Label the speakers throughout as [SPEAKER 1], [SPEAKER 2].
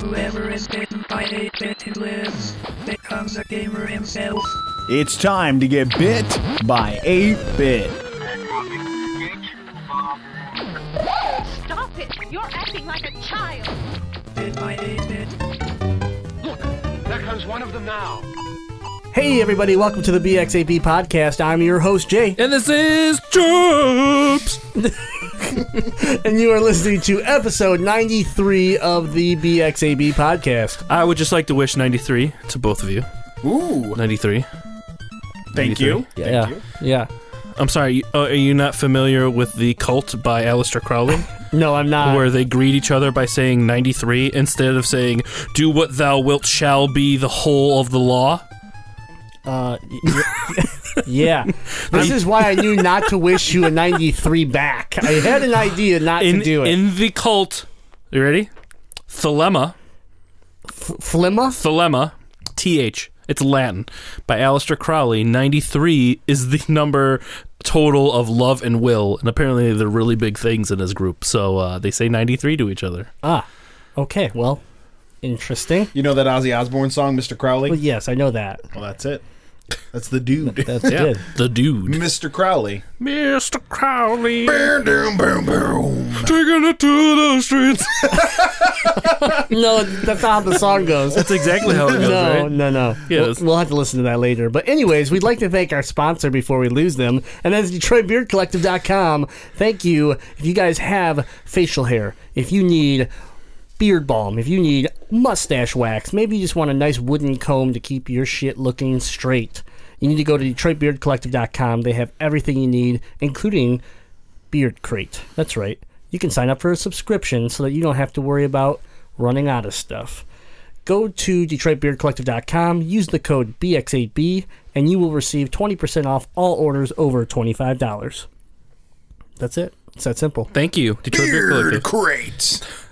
[SPEAKER 1] Whoever is bitten by 8-bit and lives becomes a gamer himself.
[SPEAKER 2] It's time to get bit by 8-bit.
[SPEAKER 3] Stop it! You're acting like a child!
[SPEAKER 1] Bit by 8-bit.
[SPEAKER 4] Look, there comes one of them now.
[SPEAKER 5] Hey, everybody, welcome to the BX8B podcast. I'm your host, Jay,
[SPEAKER 6] And this is Chops.
[SPEAKER 5] and you are listening to episode 93 of the BX8B podcast.
[SPEAKER 6] I would just like to wish 93 to both of you.
[SPEAKER 2] Ooh,
[SPEAKER 6] 93.
[SPEAKER 2] thank you.
[SPEAKER 5] Yeah. Yeah.
[SPEAKER 6] I'm sorry, you- uh, are you not familiar with the cult by Aleister Crowley?
[SPEAKER 5] No, I'm not.
[SPEAKER 6] where they greet each other by saying 93 instead of saying, Do what thou wilt shall be the whole of the law?
[SPEAKER 5] Uh, y- y- yeah. This is why I knew not to wish you a 93 back. I had an idea not
[SPEAKER 6] In,
[SPEAKER 5] to do it.
[SPEAKER 6] in the cult, you ready? Thelema,
[SPEAKER 5] Flimma?
[SPEAKER 6] Thelema, TH, it's Latin, by Aleister Crowley, 93 is the number total of love and will, and apparently they're really big things in his group, so uh, they say 93 to each other.
[SPEAKER 5] Ah, okay. Well, interesting.
[SPEAKER 7] You know that Ozzy Osbourne song, Mr. Crowley?
[SPEAKER 5] Well, yes, I know that.
[SPEAKER 7] Well, that's it. That's the dude.
[SPEAKER 5] That's
[SPEAKER 6] Yeah,
[SPEAKER 5] good.
[SPEAKER 6] the dude.
[SPEAKER 7] Mr. Crowley.
[SPEAKER 6] Mr. Crowley,
[SPEAKER 7] Boom, boom, boom, boom.
[SPEAKER 6] taking it to the streets.
[SPEAKER 5] No, that's not how the song goes.
[SPEAKER 6] That's exactly how it goes,
[SPEAKER 5] no,
[SPEAKER 6] right?
[SPEAKER 5] no, no.
[SPEAKER 6] Yeah,
[SPEAKER 5] we'll, we'll have to listen to that later. But anyways, we'd like to thank our sponsor before we lose them, and that's DetroitBeardCollective.com. Thank you. If you guys have facial hair, if you need beard balm, if you need mustache wax, maybe you just want a nice wooden comb to keep your shit looking straight, you need to go to DetroitBeardCollective.com. They have everything you need, including Beard Crate. That's right. You can sign up for a subscription so that you don't have to worry about running out of stuff go to DetroitBeardCollective.com, use the code BX8B, and you will receive 20% off all orders over $25. That's it. It's that simple.
[SPEAKER 6] Thank you, Detroit Beard Collective.
[SPEAKER 7] crate.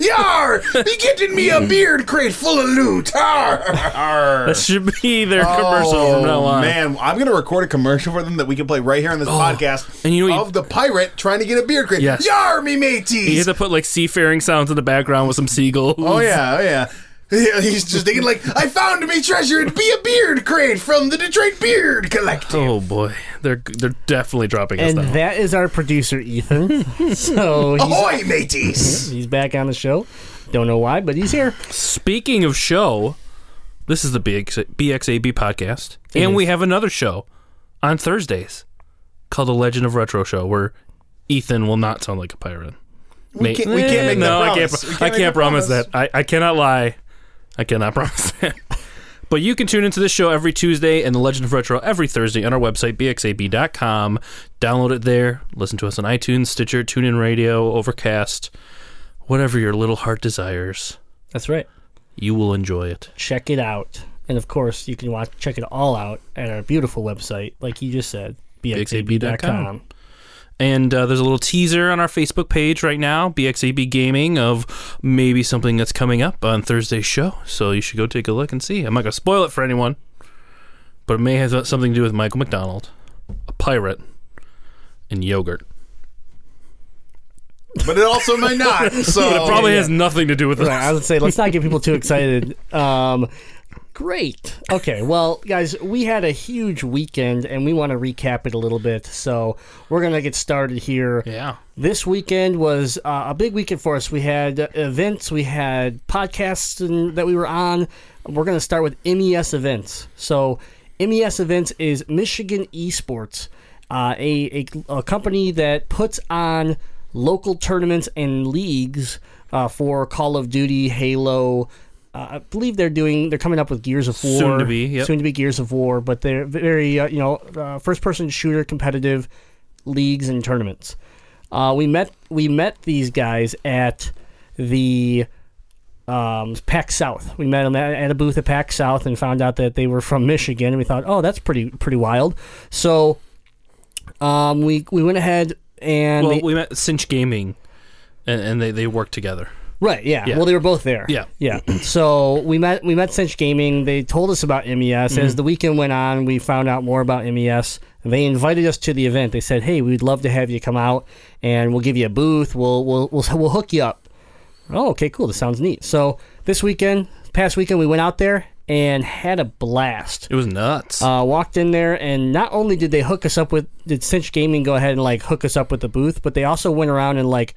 [SPEAKER 7] Yar! Be getting me a beard crate full of loot. Arr!
[SPEAKER 6] That should be their commercial from oh, now
[SPEAKER 7] Oh,
[SPEAKER 6] on.
[SPEAKER 7] man, I'm gonna record a commercial for them that we can play right here on this oh, podcast.
[SPEAKER 6] Oh, and you know what
[SPEAKER 7] of the pirate trying to get a beard crate.
[SPEAKER 6] Yes.
[SPEAKER 7] Yar, me
[SPEAKER 6] You
[SPEAKER 7] mateys!
[SPEAKER 6] have to put like seafaring sounds in the background with some seagulls.
[SPEAKER 7] Oh yeah, oh yeah. Yeah, He's just thinking like, I found me treasure. It'd be a beard crate from the Detroit Beard Collective.
[SPEAKER 6] Oh boy, they're they're definitely dropping us
[SPEAKER 5] And
[SPEAKER 6] down.
[SPEAKER 5] that is our producer, Ethan. so he's,
[SPEAKER 7] Ahoy, mateys!
[SPEAKER 5] he's back on the show. Don't know why, but he's here.
[SPEAKER 6] Speaking of show, this is the BX, BX8B podcast, and
[SPEAKER 5] is.
[SPEAKER 6] we have another show on Thursdays called The Legend of Retro Show, where Ethan will not sound like a pirate.
[SPEAKER 7] We can't, we can't make eh,
[SPEAKER 6] no,
[SPEAKER 7] that
[SPEAKER 6] I can't.
[SPEAKER 7] We
[SPEAKER 6] I
[SPEAKER 7] make
[SPEAKER 6] can't
[SPEAKER 7] that
[SPEAKER 6] promise that. I, I cannot lie. I cannot promise that. But you can tune into this show every Tuesday and The Legend of Retro every Thursday on our website, bx8b.com. Download it there. Listen to us on iTunes, Stitcher, TuneIn Radio, Overcast, whatever your little heart desires.
[SPEAKER 5] That's right.
[SPEAKER 6] You will enjoy it.
[SPEAKER 5] Check it out. And of course, you can watch check it all out at our beautiful website, like you just said, bx8b.com.
[SPEAKER 6] And uh, there's a little teaser on our Facebook page right now, BX8B Gaming, of maybe something that's coming up on Thursday's show. So you should go take a look and see. I'm not going to spoil it for anyone, but it may have something to do with Michael McDonald, a pirate, and yogurt.
[SPEAKER 7] But it also might not. So
[SPEAKER 6] But it probably has nothing to do with
[SPEAKER 5] Right, I would say let's not get people too excited. Um, great. Okay, well, guys, we had a huge weekend, and we want to recap it a little bit. So we're gonna get started here.
[SPEAKER 6] Yeah.
[SPEAKER 5] This weekend was uh, a big weekend for us. We had uh, events, we had podcasts and, that we were on. We're gonna start with MES events. So MES events is Michigan Esports, uh, a, a a company that puts on local tournaments and leagues uh, for Call of Duty, Halo. Uh, I believe they're doing. They're coming up with Gears of War.
[SPEAKER 6] Soon to be, yep.
[SPEAKER 5] Soon to be Gears of War. But they're very, uh, you know, uh, first-person shooter competitive leagues and tournaments. Uh, we met we met these guys at the um, PAX South. We met them at, at a booth at PAX South and found out that they were from Michigan. And we thought, oh, that's pretty pretty wild. So um, we we went ahead and
[SPEAKER 6] Well,
[SPEAKER 5] they-
[SPEAKER 6] we met Cinch Gaming, and, and they, they work together.
[SPEAKER 5] Right. Yeah.
[SPEAKER 6] Yeah.
[SPEAKER 5] Well, they were both there.
[SPEAKER 6] Yeah.
[SPEAKER 5] Yeah. So we met we met Cinch Gaming. They told us about MES.
[SPEAKER 6] Mm-hmm.
[SPEAKER 5] As the weekend went on, we found out more about MES. They invited us to the event. They said, "Hey, we'd love to have you come out, and we'll give you a booth. We'll we'll we'll, we'll hook you up." Oh, okay, cool. This sounds neat. So this weekend, past weekend, we went out there and had a blast.
[SPEAKER 6] It was nuts.
[SPEAKER 5] Uh, walked in there, and not only did they hook us up with, did Cinch Gaming go ahead and like hook us up with the booth, but they also went around and like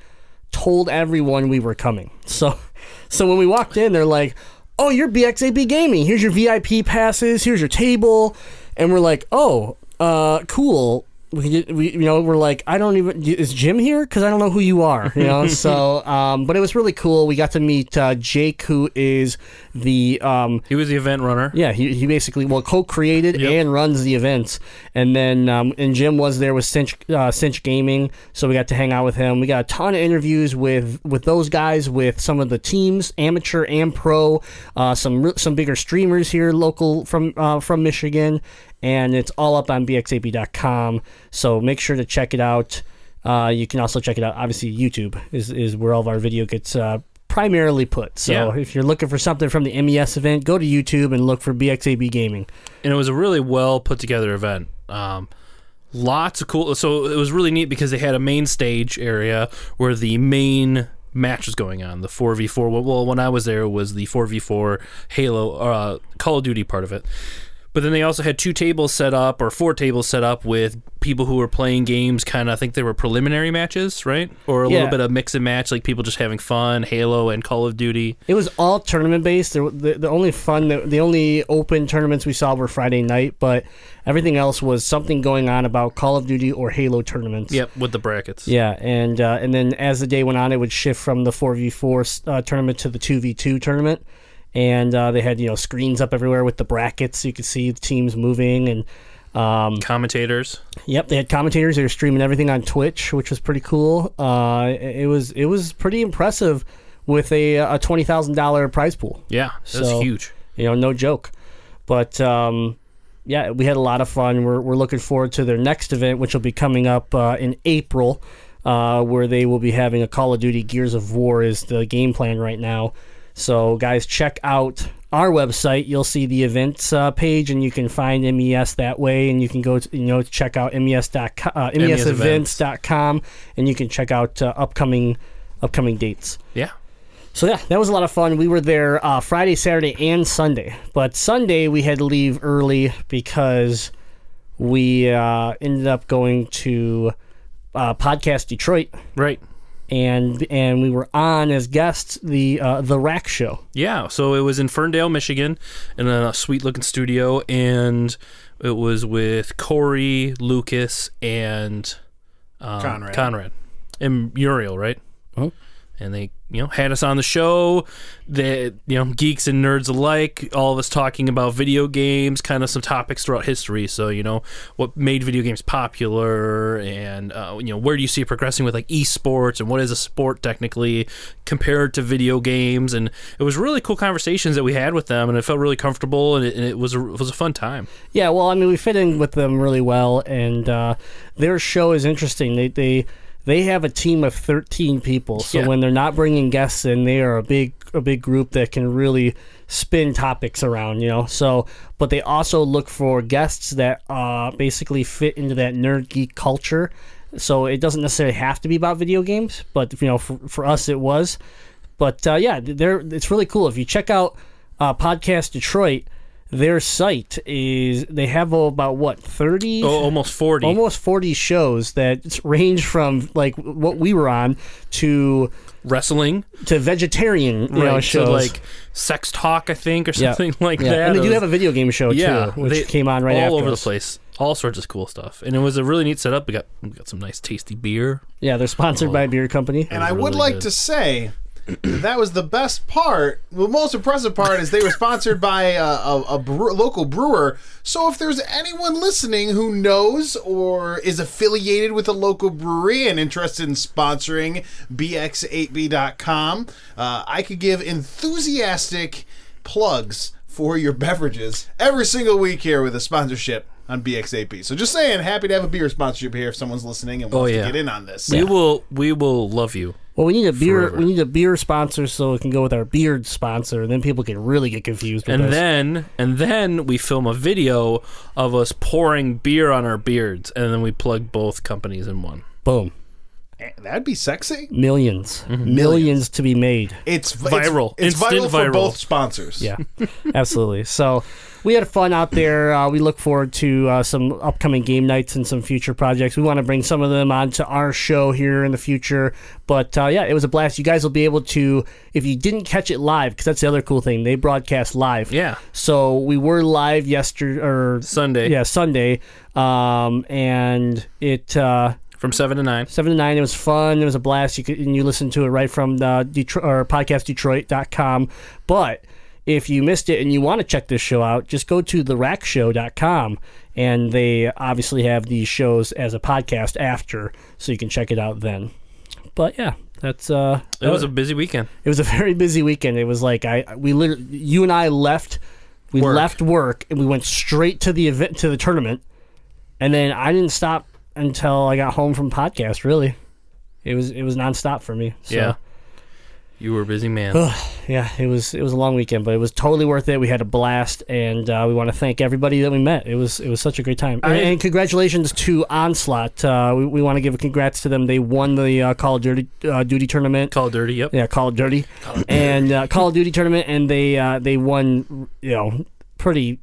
[SPEAKER 5] told everyone we were coming. So, so when we walked in, they're like, "Oh, you're BX8B Gaming. Here's your VIP passes. Here's your table," and we're like, "Oh, uh, cool." We, we, you know, we're like, I don't even is Jim here because I don't know who you are, you know. so, um, but it was really cool. We got to meet uh, Jake, who is the um,
[SPEAKER 6] he was the event runner.
[SPEAKER 5] yeah, he, he basically well co-created
[SPEAKER 6] Yep.
[SPEAKER 5] and runs the events, and then um, and Jim was there with Cinch uh, Cinch Gaming, so we got to hang out with him. We got a ton of interviews with with those guys, with some of the teams, amateur and pro, uh, some some bigger streamers here, local from uh, from Michigan, and it's all up on bx8b.com. So make sure to check it out. Uh, you can also check it out. Obviously, YouTube is is where all of our video gets. Uh, primarily put so
[SPEAKER 6] Yeah.
[SPEAKER 5] if you're looking for something from the mes event go to youtube and look for bxab gaming
[SPEAKER 6] and it was a really well put together event. Um, lots of cool. So it was really neat because they had a main stage area where the main match was going on. The four v four. Well, when I was there, it was the four v four Halo uh, Call of Duty part of it. But then they also had two tables set up, or four tables set up with people who were playing games. Kind of, I think they were preliminary matches, right? Or a
[SPEAKER 5] Yeah.
[SPEAKER 6] little bit of mix and match, like people just having fun. Halo and Call of Duty.
[SPEAKER 5] It was all tournament based. There, the, the only fun, the, the only open tournaments we saw were Friday night, but everything else was something going on about Call of Duty or Halo tournaments.
[SPEAKER 6] Yep, with the brackets.
[SPEAKER 5] Yeah, and uh, and then as the day went on, it would shift from the four v four uh, tournament to the two v two tournament, and uh, they had you know screens up everywhere with the brackets, so you could see the teams moving, and um,
[SPEAKER 6] Commentators.
[SPEAKER 5] Yep, they had commentators. They were streaming everything on Twitch, which was pretty cool. Uh, it was it was pretty impressive with a a twenty thousand dollar prize pool.
[SPEAKER 6] Yeah, that was
[SPEAKER 5] So-
[SPEAKER 6] huge.
[SPEAKER 5] You know, no joke. But um, yeah, we had a lot of fun. We're we're looking forward to their next event, which will be coming up uh, in April, uh, where they will be having a Call of Duty Gears of War is the game plan right now. So guys, check out our website. You'll see the events uh, page, and you can find MES that way. And you can go, to, you know, check out mes.com, uh, mesevents.com, and you can check out uh, upcoming upcoming dates.
[SPEAKER 6] Yeah.
[SPEAKER 5] So yeah, that was a lot of fun. We were there uh, Friday, Saturday, and Sunday. But Sunday we had to leave early because we uh, ended up going to uh, Podcast Detroit,
[SPEAKER 6] Right.
[SPEAKER 5] And and we were on as guests the uh, the Rack Show.
[SPEAKER 6] Yeah, so it was in Ferndale, Michigan, in a sweet looking studio, and it was with Corey, Lucas, and um,
[SPEAKER 7] Conrad.
[SPEAKER 6] Conrad, and Muriel, right?
[SPEAKER 5] Mhm.
[SPEAKER 6] And they, you know, had us on the show. That you know, geeks and nerds alike, all of us talking about video games, kind of some topics throughout history. So you know, what made video games popular, and uh, you know, where do you see it progressing with like esports, and what is a sport technically compared to video games? And it was really cool conversations that we had with them, and it felt really comfortable, and it, and it was a, it was a fun time.
[SPEAKER 5] Yeah, well, I mean, we fit in with them really well, and uh, their show is interesting. They they they have a team of thirteen people, so
[SPEAKER 6] Yeah.
[SPEAKER 5] when they're not bringing guests in, they are a big a big group that can really spin topics around. You know, so but they also look for guests that uh, basically fit into that nerd geek culture. So it doesn't necessarily have to be about video games, but you know, for for us, it was. But uh, yeah, they're it's really cool. If you check out uh, Podcast Detroit, their site is they have about what thirty,
[SPEAKER 6] Oh, almost forty.
[SPEAKER 5] almost forty shows that range from like what we were on to
[SPEAKER 6] wrestling,
[SPEAKER 5] to vegetarian you know shows
[SPEAKER 6] So like sex talk, I think, or
[SPEAKER 5] Yeah.
[SPEAKER 6] something like
[SPEAKER 5] yeah.
[SPEAKER 6] that.
[SPEAKER 5] and they do have a video game show
[SPEAKER 6] yeah,
[SPEAKER 5] too, which
[SPEAKER 6] they-
[SPEAKER 5] came on right after.
[SPEAKER 6] all
[SPEAKER 5] after
[SPEAKER 6] over
[SPEAKER 5] us.
[SPEAKER 6] the place. All sorts of cool stuff, and it was a really neat setup. We got we got some nice tasty beer.
[SPEAKER 5] Yeah, they're sponsored oh. by a beer company.
[SPEAKER 7] And I would like
[SPEAKER 6] good.
[SPEAKER 7] to say that was the best part. The most impressive part is they were sponsored by a, a, a brew, local brewer. So if there's anyone listening who knows or is affiliated with a local brewery and interested in sponsoring bx8b.com, uh, I could give enthusiastic plugs for your beverages every single week here with a sponsorship on BX8B. So just saying, happy to have a beer sponsorship here if someone's listening and wants
[SPEAKER 6] Oh, yeah.
[SPEAKER 7] to get in on this.
[SPEAKER 6] We will we will love you.
[SPEAKER 5] Well, we need a beer.
[SPEAKER 6] Forever.
[SPEAKER 5] We need a beer sponsor so it can go with our beard sponsor. And then people can really get confused. With
[SPEAKER 6] And
[SPEAKER 5] us.
[SPEAKER 6] then and then we film a video of us pouring beer on our beards, and then we plug both companies in one.
[SPEAKER 5] boom.
[SPEAKER 7] Eh, That'd be sexy.
[SPEAKER 5] 1000000s
[SPEAKER 6] Mm-hmm.
[SPEAKER 5] millions to be made.
[SPEAKER 7] It's
[SPEAKER 6] Viral.
[SPEAKER 7] It's, it's
[SPEAKER 6] Instant
[SPEAKER 7] viral for both sponsors.
[SPEAKER 5] Yeah, absolutely. So we had fun out there. Uh, we look forward to uh, some upcoming game nights and some future projects. We want to bring some of them onto our show here in the future. But uh, yeah, it was a blast. You guys will be able to, if you didn't catch it live, because that's the other cool thing, they broadcast live.
[SPEAKER 6] Yeah.
[SPEAKER 5] So we were live yesterday or
[SPEAKER 6] Sunday.
[SPEAKER 5] Yeah, Sunday. Um, and it. Uh,
[SPEAKER 6] From 7 to 9.
[SPEAKER 5] seven to nine. It was fun. It was a blast. You could and you listen to it right from the Detroit or podcastdetroit.com. But if you missed it and you want to check this show out, just go to therackshow.com and they obviously have these shows as a podcast after, so you can check it out then. But yeah, that's uh,
[SPEAKER 6] It was a busy weekend.
[SPEAKER 5] it was a very busy weekend. It was like I we literally you and I left we
[SPEAKER 6] Work.
[SPEAKER 5] left work and we went straight to the event to the tournament, and then I didn't stop until I got home from podcast. Really, it was it was nonstop for me. So,
[SPEAKER 6] Yeah. You were a busy man.
[SPEAKER 5] yeah, it was it was a long weekend, but it was totally worth it. We had a blast, and uh, we want to thank everybody that we met. It was it was such a great time, and, and congratulations to Onslaught. Uh, we we want to give a congrats to them. They won the uh, Call of Duty uh, Duty tournament.
[SPEAKER 6] Call of Dirty, yep.
[SPEAKER 5] Yeah, Call of Duty, and uh, Call of Duty tournament, and they uh, they won, you know, pretty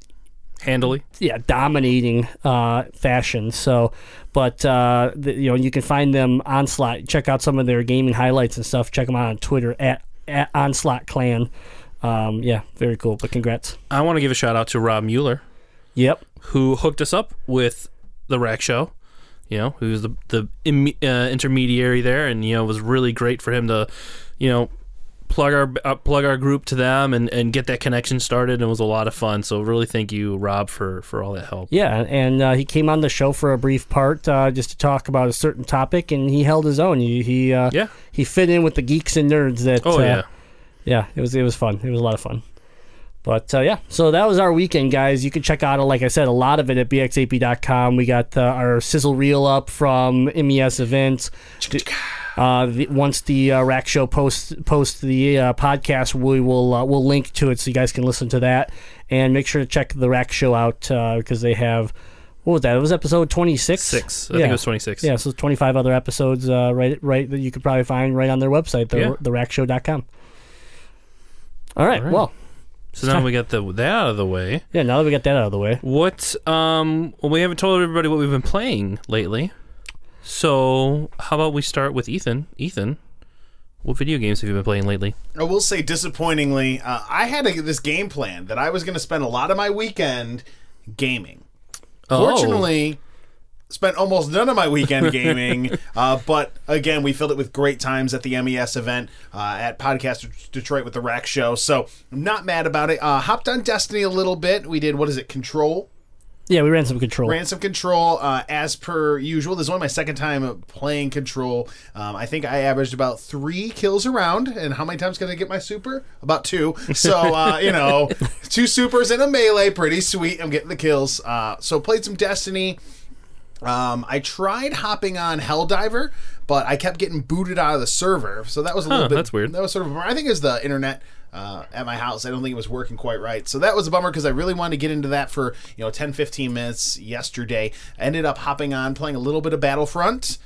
[SPEAKER 6] Handily.
[SPEAKER 5] yeah dominating uh, fashion. So, but uh, the, you know, you can find them on onslaught. Check out some of their gaming highlights and stuff. Check them out on Twitter at at onslaught clan. Um, yeah, very cool. But congrats.
[SPEAKER 6] I want to give a shout out to Rob Mueller,
[SPEAKER 5] Yep.
[SPEAKER 6] who hooked us up with the Rack Show. You know, who's the the im- uh, intermediary there, and you know, it was really great for him to, you know, plug our uh, plug our group to them and, and get that connection started. And it was a lot of fun. So really, thank you, Rob, for for all that help.
[SPEAKER 5] Yeah, and uh, he came on the show for a brief part uh, just to talk about a certain topic, and he held his own. He he uh,
[SPEAKER 6] Yeah.
[SPEAKER 5] he fit in with the geeks and nerds that.
[SPEAKER 6] Oh
[SPEAKER 5] uh,
[SPEAKER 6] yeah.
[SPEAKER 5] yeah, it was it was fun. It was a lot of fun. But uh, yeah, so that was our weekend, guys. You can check out, like I said, a lot of it at bx8b.com. We got uh, our sizzle reel up from MES events. Uh, the, once the uh, Rack Show posts post the uh, podcast, we will uh, we'll link to it so you guys can listen to that. And make sure to check the Rack Show out uh, because they have what was that? It was episode twenty six.
[SPEAKER 6] Six. I
[SPEAKER 5] Yeah.
[SPEAKER 6] think it was twenty six.
[SPEAKER 5] Yeah, so 25 other episodes uh, right right that you could probably find right on their website, the,
[SPEAKER 6] Yeah.
[SPEAKER 5] therackshow.com. All right,
[SPEAKER 6] All right.
[SPEAKER 5] well,
[SPEAKER 6] So now we got the that out of the way.
[SPEAKER 5] yeah, now that we got that out of the way.
[SPEAKER 6] What um well we haven't told everybody what we've been playing lately. So how about we start with Ethan? Ethan, what video games have you been playing lately?
[SPEAKER 7] I will say, disappointingly, uh, I had a, this game plan that I was going to spend a lot of my weekend gaming.
[SPEAKER 6] Oh.
[SPEAKER 7] Fortunately, spent almost none of my weekend gaming. uh, but again, we filled it with great times at the MES event uh, at Podcast Detroit with the Rack Show. So I'm not mad about it. Uh, hopped on Destiny a little bit. We did what is it? Control.
[SPEAKER 5] Yeah, we ran some control.
[SPEAKER 7] Ran some Control uh, as per usual. This is only my second time playing Control. Um, I think I averaged about three kills around. And how many times can I get my super? About two. So, uh, you know, two supers and a melee. Pretty sweet. I'm getting the kills. Uh, so, played some Destiny. Um, I tried hopping on Helldiver, but I kept getting booted out of the server. So that was a little
[SPEAKER 6] Huh,
[SPEAKER 7] bit.
[SPEAKER 6] that's weird.
[SPEAKER 7] That was sort of. I think it was the internet uh, at my house. I don't think it was working quite right. So that was a bummer because I really wanted to get into that for you know 10, 15 minutes yesterday. I ended up hopping on playing a little bit of Battlefront.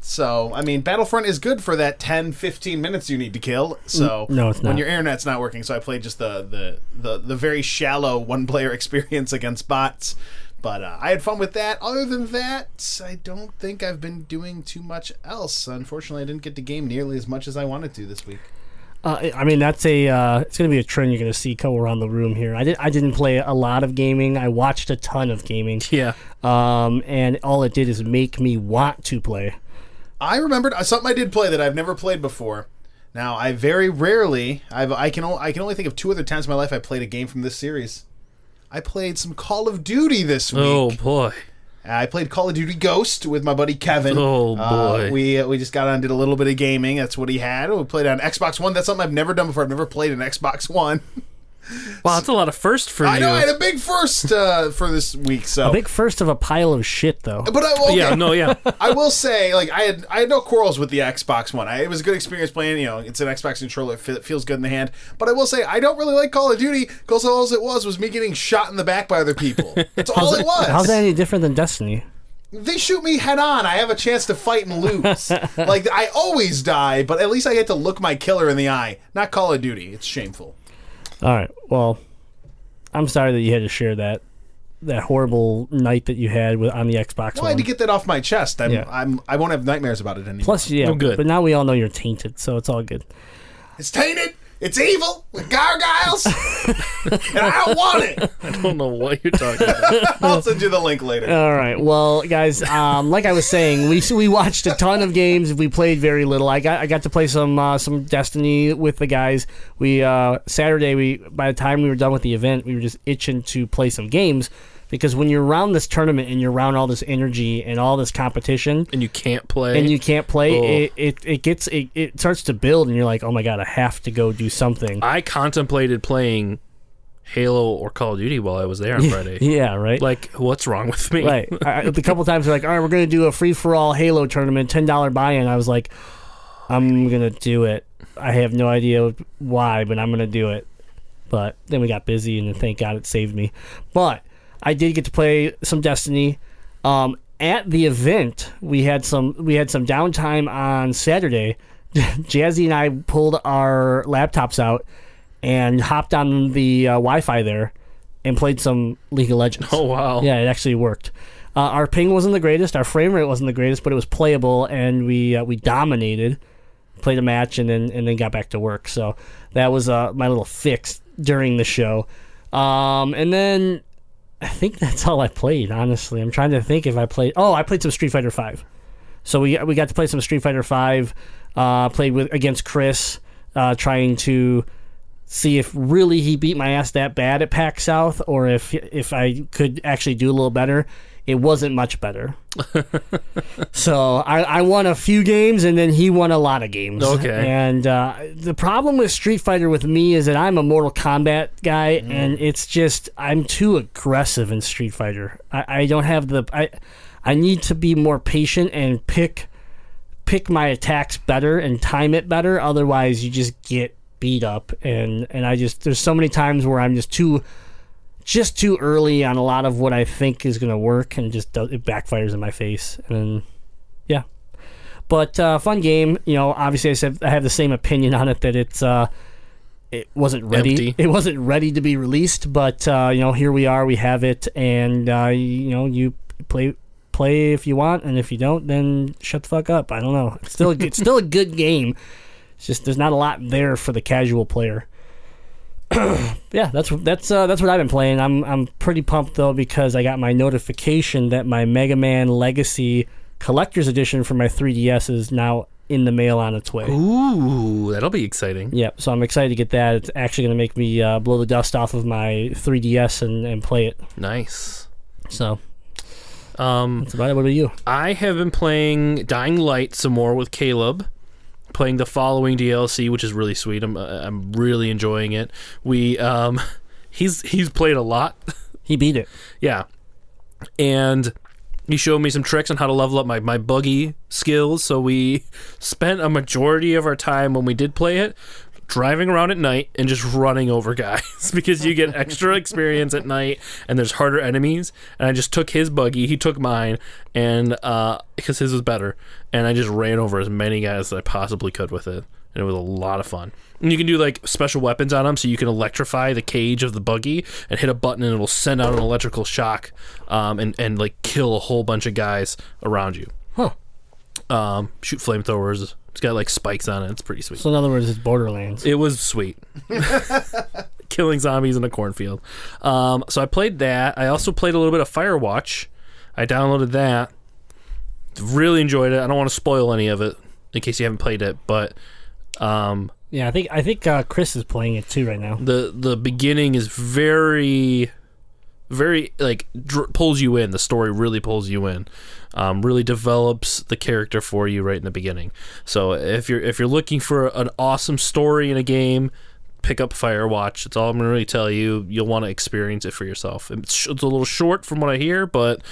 [SPEAKER 7] So, I mean, Battlefront is good for that 10, 15 minutes you need to kill. So,
[SPEAKER 5] no, it's
[SPEAKER 7] when
[SPEAKER 5] not.
[SPEAKER 7] your internet's not working. So, I played just the the the, the very shallow one player experience against bots. But uh, I had fun with that. Other than that, I don't think I've been doing too much else. Unfortunately, I didn't get to game nearly as much as I wanted to this week.
[SPEAKER 5] Uh, I mean, that's a uh, it's going to be a trend you're going to see come around the room here. I did I didn't play a lot of gaming. I watched a ton of gaming.
[SPEAKER 6] Yeah.
[SPEAKER 5] Um, and all it did is make me want to play.
[SPEAKER 7] I remembered uh, something I did play that I've never played before. Now, I very rarely, I've, I can o- I can only think of two other times in my life I played a game from this series. I played some Call of Duty this week.
[SPEAKER 6] Oh boy.
[SPEAKER 7] I played Call of Duty Ghost with my buddy Kevin.
[SPEAKER 6] Oh,
[SPEAKER 7] Uh,
[SPEAKER 6] boy.
[SPEAKER 7] we we just got on, and did a little bit of gaming. That's what he had. We played on Xbox One. That's something I've never done before. I've never played an Xbox One.
[SPEAKER 6] Wow, that's a lot of first for
[SPEAKER 7] I
[SPEAKER 6] you.
[SPEAKER 7] know I had a big first uh, for this week. So,
[SPEAKER 5] A big first of a pile of shit, though.
[SPEAKER 7] but I, okay,
[SPEAKER 6] Yeah, no, yeah.
[SPEAKER 7] I will say, like, I had I had no quarrels with the Xbox One. I, it was a good experience playing. You know, it's an Xbox controller. It fe- feels good in the hand. But I will say, I don't really like Call of Duty because all it was was me getting shot in the back by other people. That's all it was.
[SPEAKER 5] How's that any different than Destiny?
[SPEAKER 7] they shoot me head on. I have a chance to fight and lose. like I always die, but at least I get to look my killer in the eye. Not Call of Duty. It's shameful.
[SPEAKER 5] All right. Well, I'm sorry that you had to share that that horrible night that you had with on the Xbox
[SPEAKER 7] Well, I had
[SPEAKER 5] One.
[SPEAKER 7] to get that off my chest. I'm,
[SPEAKER 5] Yeah.
[SPEAKER 7] I'm I won't have nightmares about it anymore.
[SPEAKER 5] Plus, yeah,
[SPEAKER 6] Oh, good.
[SPEAKER 5] but now we all know you're tainted, so it's all good.
[SPEAKER 7] it's tainted. It's evil with gargoyles, and I don't want it.
[SPEAKER 6] I don't know what you're talking about.
[SPEAKER 7] I'll send you the link later.
[SPEAKER 5] All right. Well, guys, um, like I was saying, we we watched a ton of games. We played very little. I got I got to play some uh, some Destiny with the guys. We uh, Saturday. We by the time we were done with the event, we were just itching to play some games because when you're around this tournament and you're around all this energy and all this competition.
[SPEAKER 6] and you can't play.
[SPEAKER 5] And you can't play.
[SPEAKER 6] Oh.
[SPEAKER 5] It, it it gets it, it starts to build, and you're like, oh my god, I have to go do something.
[SPEAKER 6] I contemplated playing Halo or Call of Duty while I was there on Friday.
[SPEAKER 5] yeah, right.
[SPEAKER 6] Like, what's wrong with me?
[SPEAKER 5] Right. I, the couple times they're like, all right, we're going to do a free for all Halo tournament, ten dollar buy in. I was like, I'm gonna do it. I have no idea why, but I'm gonna do it. But then we got busy, and thank God it saved me. But I did get to play some Destiny. Um, at the event, we had some we had some downtime on Saturday. Jazzy and I pulled our laptops out and hopped on the uh, Wi-Fi there and played some League of Legends.
[SPEAKER 6] Oh wow.
[SPEAKER 5] Yeah, it actually worked. Uh, our ping wasn't the greatest, our frame rate wasn't the greatest, but it was playable, and we uh, we dominated. Played a match and then and then got back to work. So that was uh, my little fix during the show. Um, and then I think that's all I played. Honestly, I'm trying to think if I played. Oh, I played some Street Fighter Five. So we we got to play some Street Fighter Five. Uh, played with against Chris, uh, trying to see if really he beat my ass that bad at PAX South, or if if I could actually do a little better. It wasn't much better. so I, I won a few games, and then he won a lot of games.
[SPEAKER 6] Okay.
[SPEAKER 5] And uh, the problem with Street Fighter with me is that I'm a Mortal Kombat guy,
[SPEAKER 6] Mm.
[SPEAKER 5] and it's just I'm too aggressive in Street Fighter. I, I don't have the I I need to be more patient and pick pick my attacks better and time it better. Otherwise, you just get beat up. And and I just there's so many times where I'm just too just too early on a lot of what I think is going to work, and just does, it backfires in my face. And yeah, but uh, fun game. You know, obviously I said I have the same opinion on it that it's. Uh, it wasn't ready.
[SPEAKER 6] Empty.
[SPEAKER 5] It wasn't ready to be released, but uh, you know, here we are. We have it, and uh, you know, you play play if you want, and if you don't, then shut the fuck up. I don't know. It's still a, good- it's still a good game. It's just there's not a lot there for the casual player. yeah, that's that's uh, that's what I've been playing. I'm I'm pretty pumped though because I got my notification that my Mega Man Legacy Collector's Edition for my 3DS is now in the mail on its way.
[SPEAKER 6] Ooh, that'll be exciting.
[SPEAKER 5] Yep, so I'm excited to get that. It's actually going to make me uh, blow the dust off of my 3DS and, and play it.
[SPEAKER 6] Nice.
[SPEAKER 5] So
[SPEAKER 6] Um,
[SPEAKER 5] that's about it. What about you?
[SPEAKER 6] I have been playing Dying Light some more with Caleb, playing the following DLC, which is really sweet. I'm uh, I'm really enjoying it. We um, he's he's played a lot,
[SPEAKER 5] He beat it.
[SPEAKER 6] yeah, and he showed me some tricks on how to level up my my buggy skills. So we spent a majority of our time when we did play it. Driving around at night and just running over guys because you get extra experience at night and there's harder enemies. And I just took his buggy, he took mine, and uh, because his was better, and I just ran over as many guys as I possibly could with it, and it was a lot of fun. And you can do like special weapons on them, so you can electrify the cage of the buggy and hit a button, and it'll send out an electrical shock, um, and and like kill a whole bunch of guys around you.
[SPEAKER 5] Huh.
[SPEAKER 6] Um, shoot flamethrowers. It's got like spikes on it. It's pretty sweet.
[SPEAKER 5] So in other words, it's Borderlands.
[SPEAKER 6] It was sweet. Killing zombies in a cornfield. Um, so I played that. I also played a little bit of Firewatch. I downloaded that. Really enjoyed it. I don't want to spoil any of it in case you haven't played it, but um,
[SPEAKER 5] Yeah, I think I think uh, Chris is playing it too right now.
[SPEAKER 6] the the beginning is very very like dr- pulls you in. The story really pulls you in um, really develops the character for you right in the beginning. So if you're if you're looking for an awesome story in a game pick up firewatch. That's all i'm gonna really tell you. You'll want to experience it for yourself. It's, it's a little short from what i hear but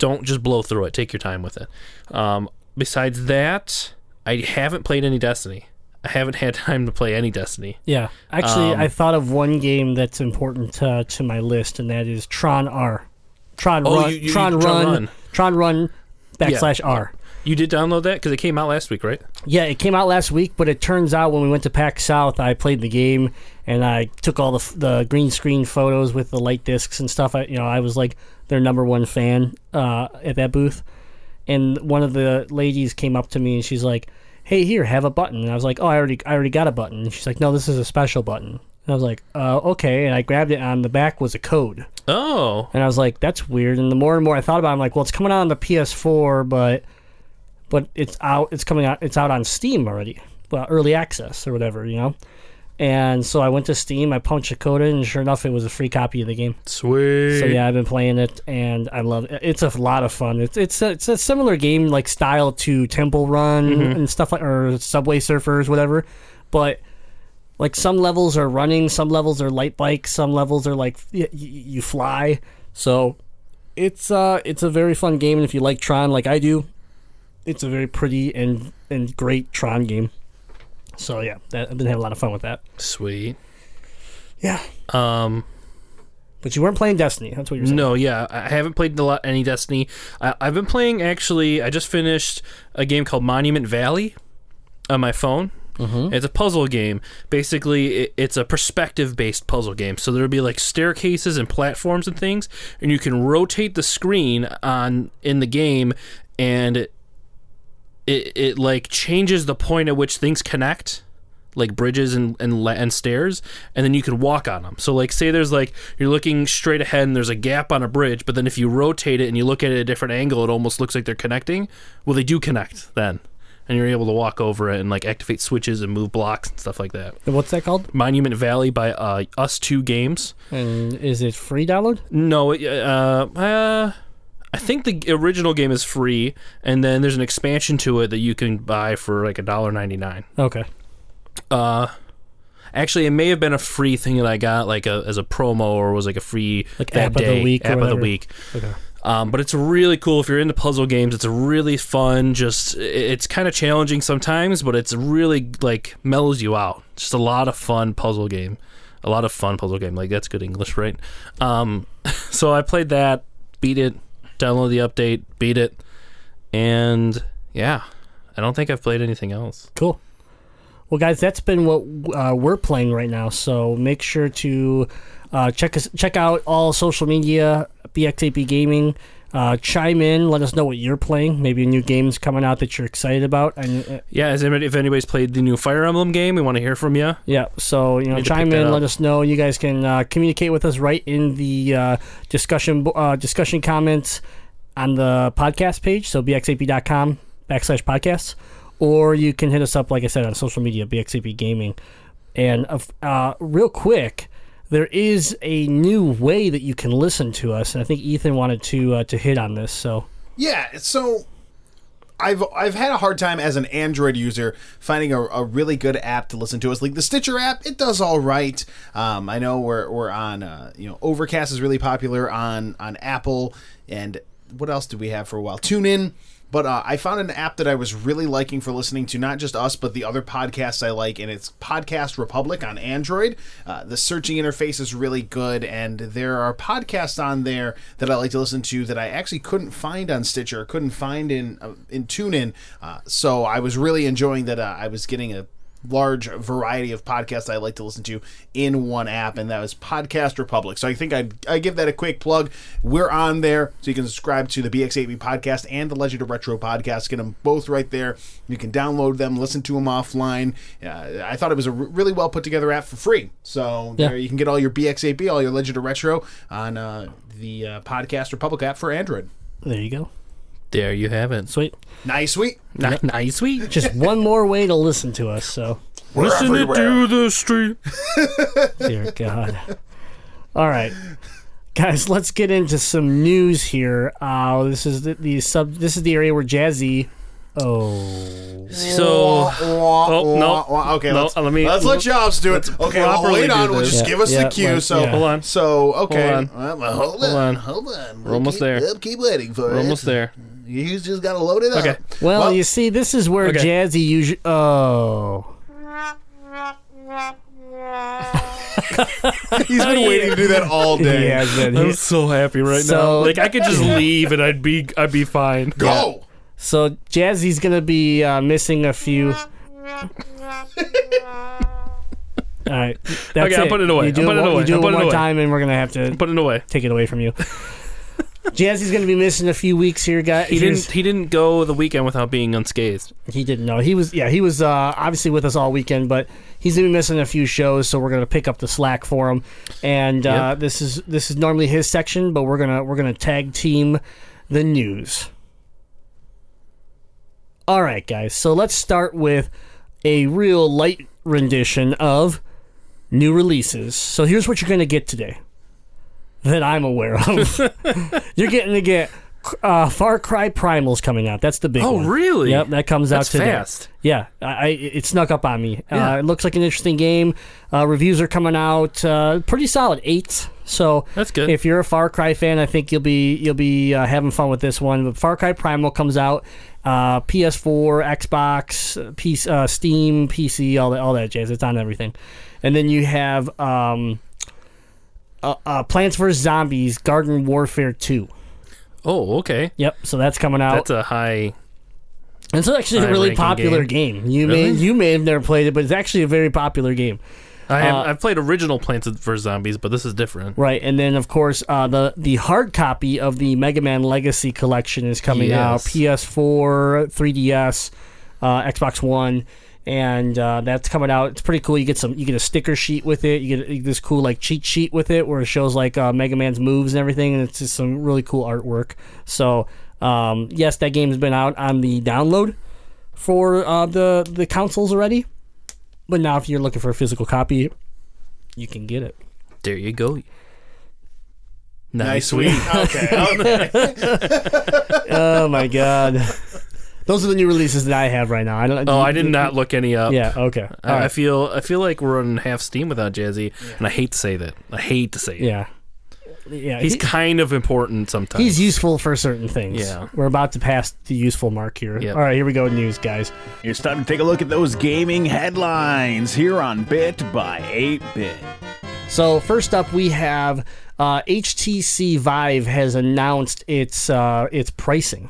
[SPEAKER 6] don't just blow through it take your time with it um, besides that i haven't played any destiny i haven't had time to play any destiny
[SPEAKER 5] Yeah, actually,
[SPEAKER 6] Um,
[SPEAKER 5] I thought of one game that's important uh, to my list, and that is Tron R. Tron
[SPEAKER 6] Oh,
[SPEAKER 5] Run.
[SPEAKER 6] you- you-
[SPEAKER 5] Tron,
[SPEAKER 6] Tron
[SPEAKER 5] Run.
[SPEAKER 6] Run.
[SPEAKER 5] Tron Run backslash R.
[SPEAKER 6] You did download that because it came out last week, right?
[SPEAKER 5] Yeah, it came out last week, but it turns out when we went to PAX South, I played the game and I took all the f- the green screen photos with the light discs and stuff. I, you know, I was like their number one fan uh, at that booth. And one of the ladies came up to me and she's like, "Hey, here, have a button." And I was like, "Oh, I already I already got a button." And she's like, "No, this is a special button." And I was like, uh, "Okay." And I grabbed it. and On the back was a code.
[SPEAKER 6] Oh,
[SPEAKER 5] And I was like, that's weird. And the more and more I thought about it, I'm like, well, it's coming out on the PS4, but but it's out it's coming out it's out on Steam already. Well, early access or whatever, you know? And so I went to Steam, I punched a code in, and sure enough it was a free copy of the game.
[SPEAKER 6] sweet.
[SPEAKER 5] So yeah, I've been playing it and I love it. It's a lot of fun. It's it's a, it's a similar game like style to Temple Run and stuff like or Subway Surfers, whatever. But like some levels are running, some levels are light bikes, some levels are like y- y- you fly. So it's uh it's a very fun game, and if you like Tron like I do, it's a very pretty and and great Tron game. So yeah, that, I've been having a lot of fun with that.
[SPEAKER 6] Sweet.
[SPEAKER 5] Yeah,
[SPEAKER 6] Um,
[SPEAKER 5] but you weren't playing Destiny. That's what you're saying.
[SPEAKER 6] no, yeah, I haven't played a lot any Destiny. I, I've been playing actually. I just finished a game called Monument Valley on my phone. Mm-hmm. It's a puzzle game. Basically, it, it's a perspective-based puzzle game. So there'll be like staircases and platforms and things, and you can rotate the screen on in the game, and it it, it like changes the point at which things connect like bridges and, and and stairs and then you can walk on them so like say there's like you're looking straight ahead and there's a gap on a bridge but then if you rotate it and you look at it at a different angle it almost looks like they're connecting well they do connect then and you're able to walk over it and like activate switches and move blocks and stuff like that
[SPEAKER 5] What's that called?
[SPEAKER 6] monument valley by uh, ustwo games
[SPEAKER 5] And is it free download?
[SPEAKER 6] no, it, uh, uh, I think the original game is free, and then there's an expansion to it that you can buy for like a dollar ninety nine.
[SPEAKER 5] Okay.
[SPEAKER 6] Uh, actually, it may have been a free thing that I got like a, as a promo, or was like a free
[SPEAKER 5] Like
[SPEAKER 6] that
[SPEAKER 5] app of the
[SPEAKER 6] day,
[SPEAKER 5] week
[SPEAKER 6] app of the week.
[SPEAKER 5] Okay.
[SPEAKER 6] Um, but it's really cool if you're into puzzle games. It's really fun. Just it's kind of challenging sometimes, but it's really like mellows you out. Just a lot of fun puzzle game. A lot of fun puzzle game. Like that's good English, right? Um, so I played that, beat it, download the update, beat it, and yeah, I don't think I've played anything else.
[SPEAKER 5] Cool. Well, guys, that's been what uh, we're playing right now. So make sure to uh, check us check out all social media, BX8B Gaming. Uh, chime in, let us know what you're playing. Maybe a new game's coming out that you're excited about. And uh,
[SPEAKER 6] Yeah, anybody, if anybody's played the new Fire Emblem game, we want to hear from you.
[SPEAKER 5] yeah, so you know,
[SPEAKER 6] Need
[SPEAKER 5] chime in, let us know. You guys can uh, communicate with us right in the uh, discussion uh, discussion comments on the podcast page. So bx8b.com backslash podcasts, or you can hit us up, like I said, on social media, bxap gaming. And uh, real quick, there is a new way that you can listen to us, and I think Ethan wanted to uh, to hit on this. So
[SPEAKER 7] Yeah, so I've I've had a hard time as an Android user finding a, a really good app to listen to us. Like the Stitcher app, it does all right. Um, I know we're we're on uh, you know Overcast is really popular on on Apple, and what else did we have for a while? TuneIn. But uh, I found an app that I was really liking for listening to not just us, but the other podcasts I like, and it's Podcast Republic on Android. Uh, the searching interface is really good, and there are podcasts on there that I like to listen to that I actually couldn't find on Stitcher, couldn't find in uh, in TuneIn. Uh, so I was really enjoying that. Uh, I was getting a large variety of podcasts I like to listen to in one app, and that was Podcast Republic. So I think I'd, i give that a quick plug. We're on there, so you can subscribe to the BX8B podcast and the Legend of Retro podcast. Get them both right there. You can download them, listen to them offline. Uh, I thought it was a r- really well put together app for free. So
[SPEAKER 5] Yeah.
[SPEAKER 7] there you can get all your BX8B, all your Legend of Retro on uh, the uh, Podcast Republic app for Android.
[SPEAKER 5] there you go.
[SPEAKER 6] There you have it.
[SPEAKER 5] Sweet.
[SPEAKER 7] Nice, sweet.
[SPEAKER 6] Ni- Nice, sweet.
[SPEAKER 5] Just one more way to listen to us. So.
[SPEAKER 6] Listen it to the street.
[SPEAKER 5] Dear God. All right, guys, let's get into some news here. Uh, this is the, the sub. This is the area where Jazzy. Oh,
[SPEAKER 6] So,
[SPEAKER 7] Oh,
[SPEAKER 6] no.
[SPEAKER 7] Okay,
[SPEAKER 6] No,
[SPEAKER 7] let's,
[SPEAKER 6] let me-
[SPEAKER 7] let's let Chops do it. Okay, well,
[SPEAKER 6] properly
[SPEAKER 7] wait
[SPEAKER 6] do
[SPEAKER 7] on. We'll
[SPEAKER 6] this.
[SPEAKER 7] just
[SPEAKER 5] Yeah,
[SPEAKER 7] give us
[SPEAKER 5] yeah,
[SPEAKER 7] the cue.
[SPEAKER 5] let-
[SPEAKER 7] so,
[SPEAKER 5] yeah.
[SPEAKER 6] Hold on.
[SPEAKER 7] So, okay.
[SPEAKER 6] Hold
[SPEAKER 7] Well, well, hold,
[SPEAKER 6] Hold
[SPEAKER 7] on.
[SPEAKER 6] on.
[SPEAKER 7] Hold on.
[SPEAKER 6] We're almost
[SPEAKER 7] keep,
[SPEAKER 6] there.
[SPEAKER 7] We'll keep waiting for
[SPEAKER 6] we're
[SPEAKER 7] it.
[SPEAKER 6] almost there.
[SPEAKER 7] You just got to load it up.
[SPEAKER 6] Okay.
[SPEAKER 5] well, you see, this is where
[SPEAKER 6] Okay.
[SPEAKER 5] Jazzy usually. Oh,
[SPEAKER 7] He's been waiting to do that all day.
[SPEAKER 5] He has been.
[SPEAKER 6] I'm so happy right now. Like I could just leave and I'd be I'd be fine.
[SPEAKER 7] Go.
[SPEAKER 5] So Jazzy's gonna be uh, missing a few. All right, that's
[SPEAKER 6] Okay, I'll put it away.
[SPEAKER 5] You do
[SPEAKER 6] I'll put
[SPEAKER 5] it,
[SPEAKER 6] it away.
[SPEAKER 5] You do
[SPEAKER 6] I'll
[SPEAKER 5] it
[SPEAKER 6] put it
[SPEAKER 5] one
[SPEAKER 6] away.
[SPEAKER 5] time, and we're gonna have to
[SPEAKER 6] Put it away.
[SPEAKER 5] take it away from you. Jazzy's gonna be missing a few weeks here, guys.
[SPEAKER 6] He didn't he didn't go the weekend without being unscathed.
[SPEAKER 5] He didn't know. He was yeah. He was uh, obviously with us all weekend, but he's gonna be missing a few shows, so we're gonna pick up the slack for him. And uh,
[SPEAKER 6] Yep.
[SPEAKER 5] this is this is normally his section, but we're gonna we're gonna tag team the news. All right, guys. So let's start with a real light rendition of new releases. So here's what you're gonna get today that I'm aware of. you're getting to get. Uh, Far Cry Primal's coming out. That's the big
[SPEAKER 6] Oh,
[SPEAKER 5] one.
[SPEAKER 6] really?
[SPEAKER 5] Yep, that comes
[SPEAKER 6] That's
[SPEAKER 5] out today.
[SPEAKER 6] fast.
[SPEAKER 5] Yeah, I, I it snuck up on me.
[SPEAKER 6] Yeah.
[SPEAKER 5] Uh, it looks like an interesting game. Uh, reviews are coming out uh, pretty solid, eight. So
[SPEAKER 6] That's good.
[SPEAKER 5] If you're a Far Cry fan, I think you'll be you'll be uh, having fun with this one. But Far Cry Primal comes out, uh, PS4, Xbox, PC, uh, Steam, PC, all that all that jazz. It's on everything. And then you have um, uh, uh, Plants vs Zombies: Garden Warfare Two.
[SPEAKER 6] Oh, okay.
[SPEAKER 5] Yep, so that's coming out.
[SPEAKER 6] That's a high.
[SPEAKER 5] It's actually a really popular game. You may you may have never played it, but it's actually a very popular game.
[SPEAKER 6] I have,
[SPEAKER 5] Uh,
[SPEAKER 6] I've played original Plants vs Zombies, but this is different.
[SPEAKER 5] Right, and then of course uh, the the hard copy of the Mega Man Legacy Collection is coming out. PS4, 3DS, uh, Xbox One, and uh, that's coming out. It's pretty cool. You get some, you get a sticker sheet with it. You get this cool like cheat sheet with it where it shows like uh, Mega Man's moves and everything, and it's just some really cool artwork. So um, yes, that game's been out on the download for uh, the the consoles already, but now if you're looking for a physical copy, you can get it.
[SPEAKER 6] There you go.
[SPEAKER 7] Nice,
[SPEAKER 6] Nice,
[SPEAKER 7] sweet. okay. okay.
[SPEAKER 5] Oh my god. Those are the new releases that I have right now. I don't.
[SPEAKER 6] Oh, I did not look any up.
[SPEAKER 5] Yeah. Okay. All
[SPEAKER 6] I, I feel I feel like we're on half steam without Jazzy, and I hate to say that. I hate to say it.
[SPEAKER 5] Yeah. Yeah.
[SPEAKER 6] He's
[SPEAKER 5] he-
[SPEAKER 6] kind of important sometimes.
[SPEAKER 5] he's useful for certain things.
[SPEAKER 6] Yeah.
[SPEAKER 5] We're about to pass the useful mark here.
[SPEAKER 6] Yep.
[SPEAKER 5] All right. Here we go. News, guys.
[SPEAKER 2] It's time to take a look at those gaming headlines here on Bit by 8 Bit.
[SPEAKER 5] So first up, we have uh, HTC Vive has announced its uh, its pricing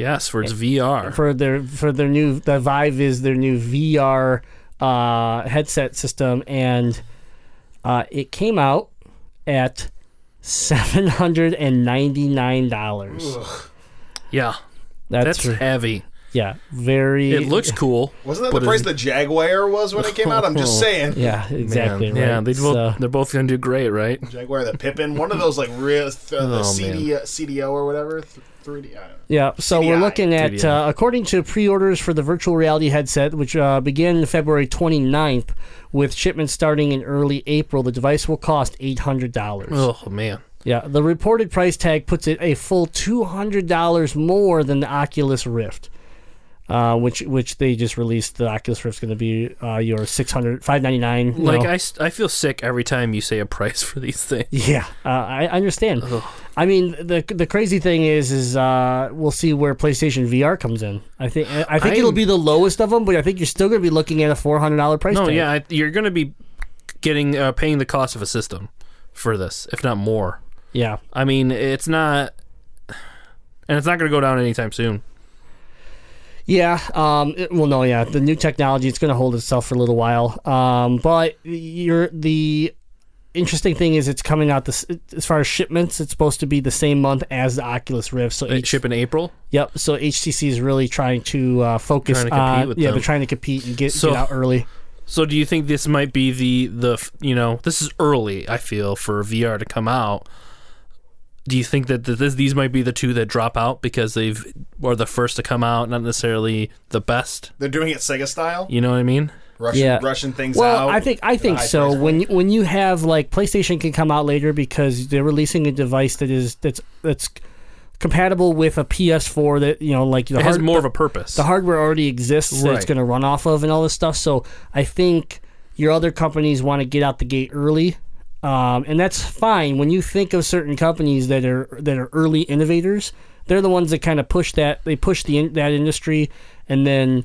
[SPEAKER 6] yes for its VR.
[SPEAKER 5] for their for their new the Vive is their new VR uh, headset system, and uh, it came out at seven hundred and ninety nine dollars.
[SPEAKER 6] yeah,
[SPEAKER 5] That's,
[SPEAKER 6] that's heavy.
[SPEAKER 5] yeah, very.
[SPEAKER 6] It looks cool.
[SPEAKER 7] Wasn't that the price the Jaguar was when it came out? I'm just saying.
[SPEAKER 5] Yeah, exactly.
[SPEAKER 6] Man, Yeah, they both,
[SPEAKER 5] So-
[SPEAKER 6] they're both gonna do great, right?
[SPEAKER 7] Jaguar, the Pippin, one of those like real uh, the
[SPEAKER 6] Oh,
[SPEAKER 7] CD, uh, CDO or whatever, th- 3D. I don't.
[SPEAKER 5] Yeah, so we're looking at, uh, according to pre orders for the virtual reality headset, which uh, began February 29th, with shipments starting in early April, the device will cost $800.
[SPEAKER 6] Oh man,
[SPEAKER 5] Yeah, the reported price tag puts it a full $200 more than the Oculus Rift. Uh, which which they just released the Oculus Rift's going to be uh, your 600 599 you
[SPEAKER 6] like
[SPEAKER 5] know.
[SPEAKER 6] I, s- I feel sick every time you say a price for these things.
[SPEAKER 5] Yeah, uh, I I understand. I mean, the the crazy thing is, is uh, we'll see where PlayStation VR comes in. I think I think
[SPEAKER 6] I'm-
[SPEAKER 5] it'll be the lowest of them, but I think you're still going to be looking at a four hundred dollar price
[SPEAKER 6] No,
[SPEAKER 5] tag.
[SPEAKER 6] yeah, I- you're gonna be getting uh, paying the cost of a system for this, if not more.
[SPEAKER 5] yeah,
[SPEAKER 6] I mean, it's not, and it's not gonna go down anytime soon.
[SPEAKER 5] yeah. Um, it- well, no, yeah, the new technology it's going to hold itself for a little while. Um, but you're the interesting thing is it's coming out this as far as shipments. It's supposed to be the same month as the Oculus Rift. So
[SPEAKER 6] They
[SPEAKER 5] H-
[SPEAKER 6] ship in April.
[SPEAKER 5] Yep. So HTC is really trying to uh, focus
[SPEAKER 6] Trying to compete
[SPEAKER 5] on
[SPEAKER 6] with
[SPEAKER 5] yeah,
[SPEAKER 6] them.
[SPEAKER 5] they're trying to compete and get,
[SPEAKER 6] So-
[SPEAKER 5] get out early.
[SPEAKER 6] So, do you think this might be the the you know this is early? I feel for VR to come out. Do you think that this, these might be the two that drop out because they've are the first to come out, not necessarily the best?
[SPEAKER 7] They're doing it Sega style,
[SPEAKER 6] You know what I mean?
[SPEAKER 7] Rushing,
[SPEAKER 5] Yeah.
[SPEAKER 7] rushing things
[SPEAKER 5] Well,
[SPEAKER 7] out.
[SPEAKER 5] I think I think so.
[SPEAKER 7] price
[SPEAKER 5] When you, when you have like PlayStation can come out later because they're releasing a device that is that's that's compatible with a PS4 that you know like the
[SPEAKER 6] It has
[SPEAKER 5] hard-
[SPEAKER 6] more of a purpose.
[SPEAKER 5] the hardware already exists that it's going to run off of and all this stuff. So I think your other companies want to get out the gate early, um, and that's fine. When you think of certain companies that are that are early innovators, they're the ones that kind of push that they push the that industry, and then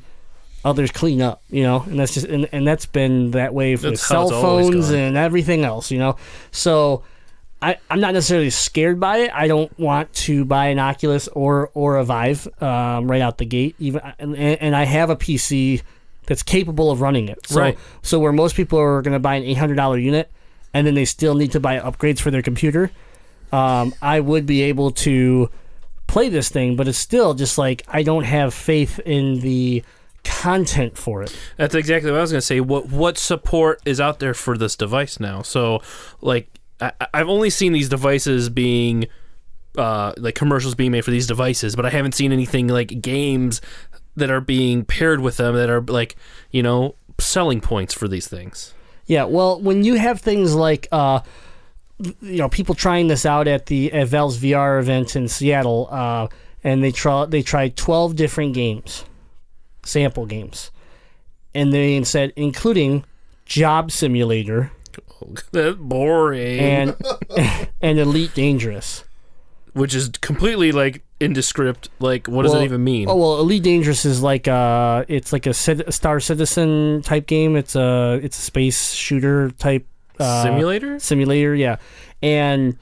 [SPEAKER 5] others clean up. You know, and that's just and, and that's been that way
[SPEAKER 6] for
[SPEAKER 5] cell phones and everything else. You know, so. I, I'm not necessarily scared by it. I don't want to buy an Oculus or or a Vive um, right out the gate. Even and, and I have a PC that's capable of running it. So
[SPEAKER 6] Right.
[SPEAKER 5] so where most people are going to buy an eight hundred dollar unit, and then they still need to buy upgrades for their computer, um, I would be able to play this thing. But it's still just like I don't have faith in the content for it.
[SPEAKER 6] That's exactly what I was going to say. What what support is out there for this device now? So, like, I, I've only seen these devices being, uh, like commercials being made for these devices, but I haven't seen anything like games that are being paired with them that are like, you know, selling points for these things.
[SPEAKER 5] Yeah, well, when you have things like, uh, you know, people trying this out at the at Valve's VR event in Seattle, uh, and they try they tried twelve different games, sample games, and they said including Job Simulator
[SPEAKER 6] That's boring.
[SPEAKER 5] and and Elite Dangerous.
[SPEAKER 6] which is completely like indescript. Like, what does
[SPEAKER 5] Well,
[SPEAKER 6] it even mean?
[SPEAKER 5] Oh well, Elite Dangerous is like uh it's like a, a Star Citizen type game. It's a it's a space shooter type uh,
[SPEAKER 6] Simulator?
[SPEAKER 5] simulator. Yeah, and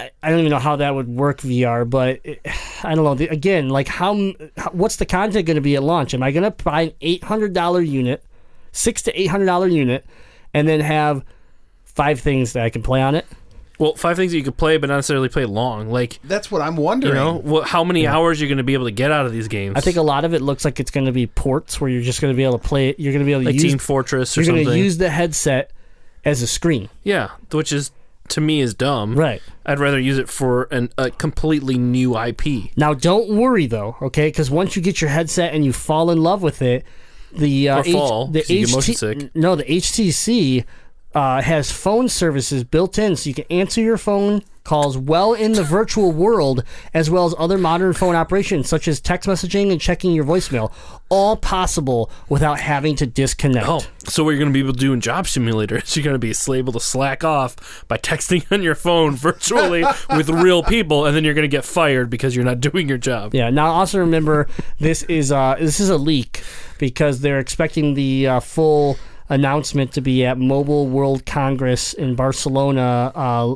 [SPEAKER 5] I, I don't even know how that would work VR, but it, I don't know. The, again, like how, how what's the content going to be at launch? Am I going to buy an eight hundred dollar unit, six to eight hundred dollar unit, and then have five things that I can play on it?
[SPEAKER 6] Well, five things that you could play, but not necessarily play long. Like,
[SPEAKER 7] That's what I'm
[SPEAKER 6] you
[SPEAKER 7] wondering.
[SPEAKER 6] know, what, how many hours you're going to be able to get out of these games?
[SPEAKER 5] I think a lot of it looks like it's going to be ports where you're just going to be able to play it. You're going to be able to
[SPEAKER 6] like
[SPEAKER 5] use
[SPEAKER 6] Team Fortress or
[SPEAKER 5] you're going to use the headset as a screen.
[SPEAKER 6] yeah, which is to me is dumb.
[SPEAKER 5] Right.
[SPEAKER 6] I'd rather use it for an, a completely new IP.
[SPEAKER 5] Now, don't worry though, okay? Because once you get your headset and you fall in love with it, the uh,
[SPEAKER 6] Or fall,
[SPEAKER 5] the
[SPEAKER 6] 'cause you get motion sick.
[SPEAKER 5] no, the HTC uh, has phone services built in, so you can answer your phone calls well in the virtual world, as well as other modern phone operations such as text messaging and checking your voicemail, all possible without having to disconnect.
[SPEAKER 6] Oh, so what you're going to be able to do in Job Simulator is you're going to be able to slack off by texting on your phone virtually with real people, and then you're going to get fired because you're not doing your job.
[SPEAKER 5] Yeah. Now, also remember, this is uh, this is a leak because they're expecting the uh, full announcement to be at Mobile World Congress in Barcelona uh,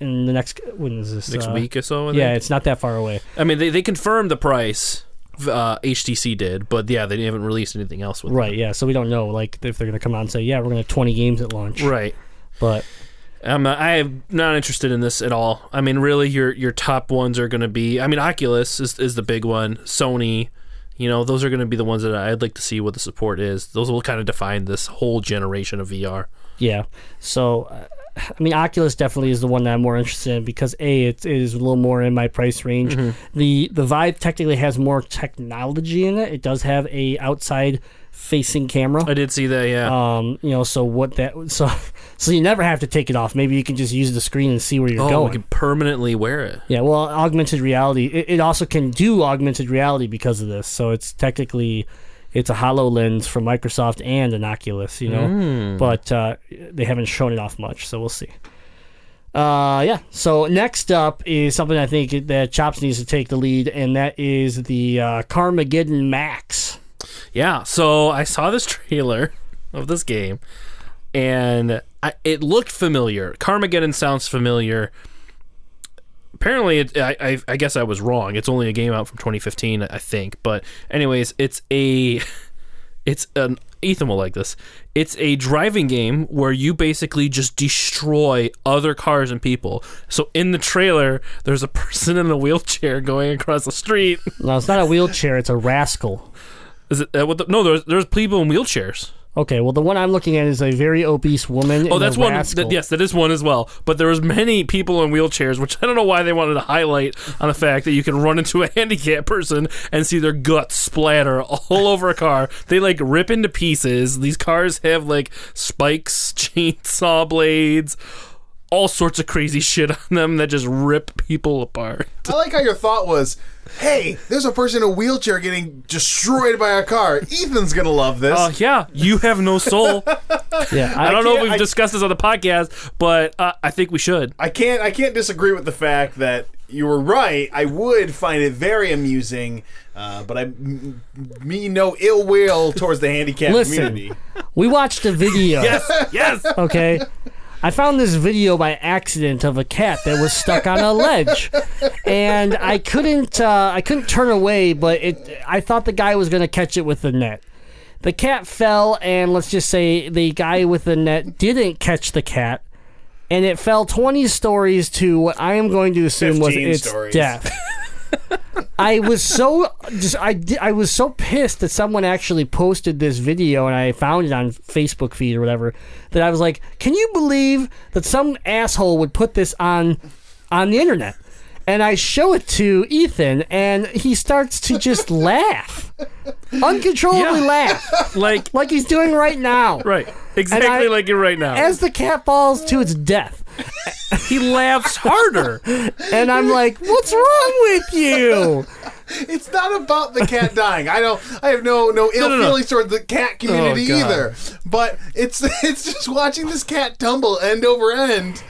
[SPEAKER 5] in the next when is this
[SPEAKER 6] Next
[SPEAKER 5] uh,
[SPEAKER 6] week or so. I
[SPEAKER 5] Yeah, it's not that far away.
[SPEAKER 6] I mean, they, they confirmed the price. Uh, HTC did, but yeah, they haven't released anything else with
[SPEAKER 5] Right. Yeah. So we don't know like if they're going to come out and say, yeah, we're going to have 20 games at launch.
[SPEAKER 6] Right.
[SPEAKER 5] But
[SPEAKER 6] I'm not, I am not interested in this at all. I mean, really, your your top ones are going to be. I mean, Oculus is is the big one. Sony, you know, those are going to be the ones that I'd like to see what the support is. Those will kind of define this whole generation of VR.
[SPEAKER 5] yeah. So. I mean, Oculus definitely is the one that I'm more interested in because a it is a little more in my price range.
[SPEAKER 6] Mm-hmm.
[SPEAKER 5] The the Vive technically has more technology in it. It does have a outside facing camera.
[SPEAKER 6] I did see that. Yeah.
[SPEAKER 5] Um, you know, so what that so so you never have to take it off. Maybe you can just use the screen and see where you're
[SPEAKER 6] oh,
[SPEAKER 5] going.
[SPEAKER 6] we can permanently wear it.
[SPEAKER 5] Yeah, well, augmented reality. It, it also can do augmented reality because of this. So it's technically it's a Hololens from Microsoft and an Oculus. You know, but uh, they haven't shown it off much, so we'll see. Uh, yeah. So next up is something I think that Chops needs to take the lead, and that is the uh, Carmageddon Max.
[SPEAKER 6] Yeah, so I saw this trailer of this game, and I, it looked familiar. Carmageddon sounds familiar. Apparently, it, I, I, I guess I was wrong. It's only a game out from 2015, I think. But anyways, it's a, it's an Ethan will like this. It's a driving game where you basically just destroy other cars and people. So in the trailer, there's a person in a wheelchair going across the street.
[SPEAKER 5] No, it's not a wheelchair; it's a rascal.
[SPEAKER 6] Is it? Uh, what the, no, there's there's people in wheelchairs.
[SPEAKER 5] Okay, well, the one I'm looking at is a very obese woman.
[SPEAKER 6] Oh, that's one. That, yes, that is one as well. But there was many people in wheelchairs, which I don't know why they wanted to highlight on the fact that you can run into a handicapped person and see their guts splatter all over a car. They like rip into pieces. These cars have like spikes, chainsaw blades. All sorts of crazy shit on them that just rip people apart.
[SPEAKER 7] I like how your thought was, "Hey, there's a person in a wheelchair getting destroyed by a car. Ethan's gonna love this."
[SPEAKER 6] Oh yeah, you have no soul.
[SPEAKER 5] Yeah,
[SPEAKER 6] I don't know if we've
[SPEAKER 7] I-
[SPEAKER 6] discussed this on the podcast, but uh, I think we should.
[SPEAKER 7] I can't I can't disagree with the fact that you were right. I would find it very amusing, uh, but I m- mean no ill will towards the handicapped
[SPEAKER 5] Listen.
[SPEAKER 7] community.
[SPEAKER 5] we watched a video.
[SPEAKER 6] Yes, yes.
[SPEAKER 5] okay? I found this video by accident of a cat that was stuck on a ledge, and I couldn't uh, I couldn't turn away, but it I thought the guy was gonna catch it with the net. The cat fell, and let's just say the guy with the net didn't catch the cat, and it fell 20 stories to what I am going to assume was its
[SPEAKER 7] stories.
[SPEAKER 5] death. I was so just I I was so pissed that someone actually posted this video and I found it on Facebook feed or whatever that I was like, can you believe that some asshole would put this on on the internet? And I show it to Ethan and he starts to just laugh. Uncontrollably
[SPEAKER 6] Yeah.
[SPEAKER 5] laugh.
[SPEAKER 6] Like
[SPEAKER 5] Like he's doing right now.
[SPEAKER 6] right, exactly
[SPEAKER 5] I-
[SPEAKER 6] like you're right now.
[SPEAKER 5] As the cat falls to its death.
[SPEAKER 6] he laughs harder.
[SPEAKER 5] And I'm like, what's wrong with you?
[SPEAKER 7] It's not about the cat dying. I don't. I have no no ill
[SPEAKER 6] no, no.
[SPEAKER 7] feelings toward the cat community
[SPEAKER 6] Oh, God.
[SPEAKER 7] either. But it's it's just watching this cat tumble end over end.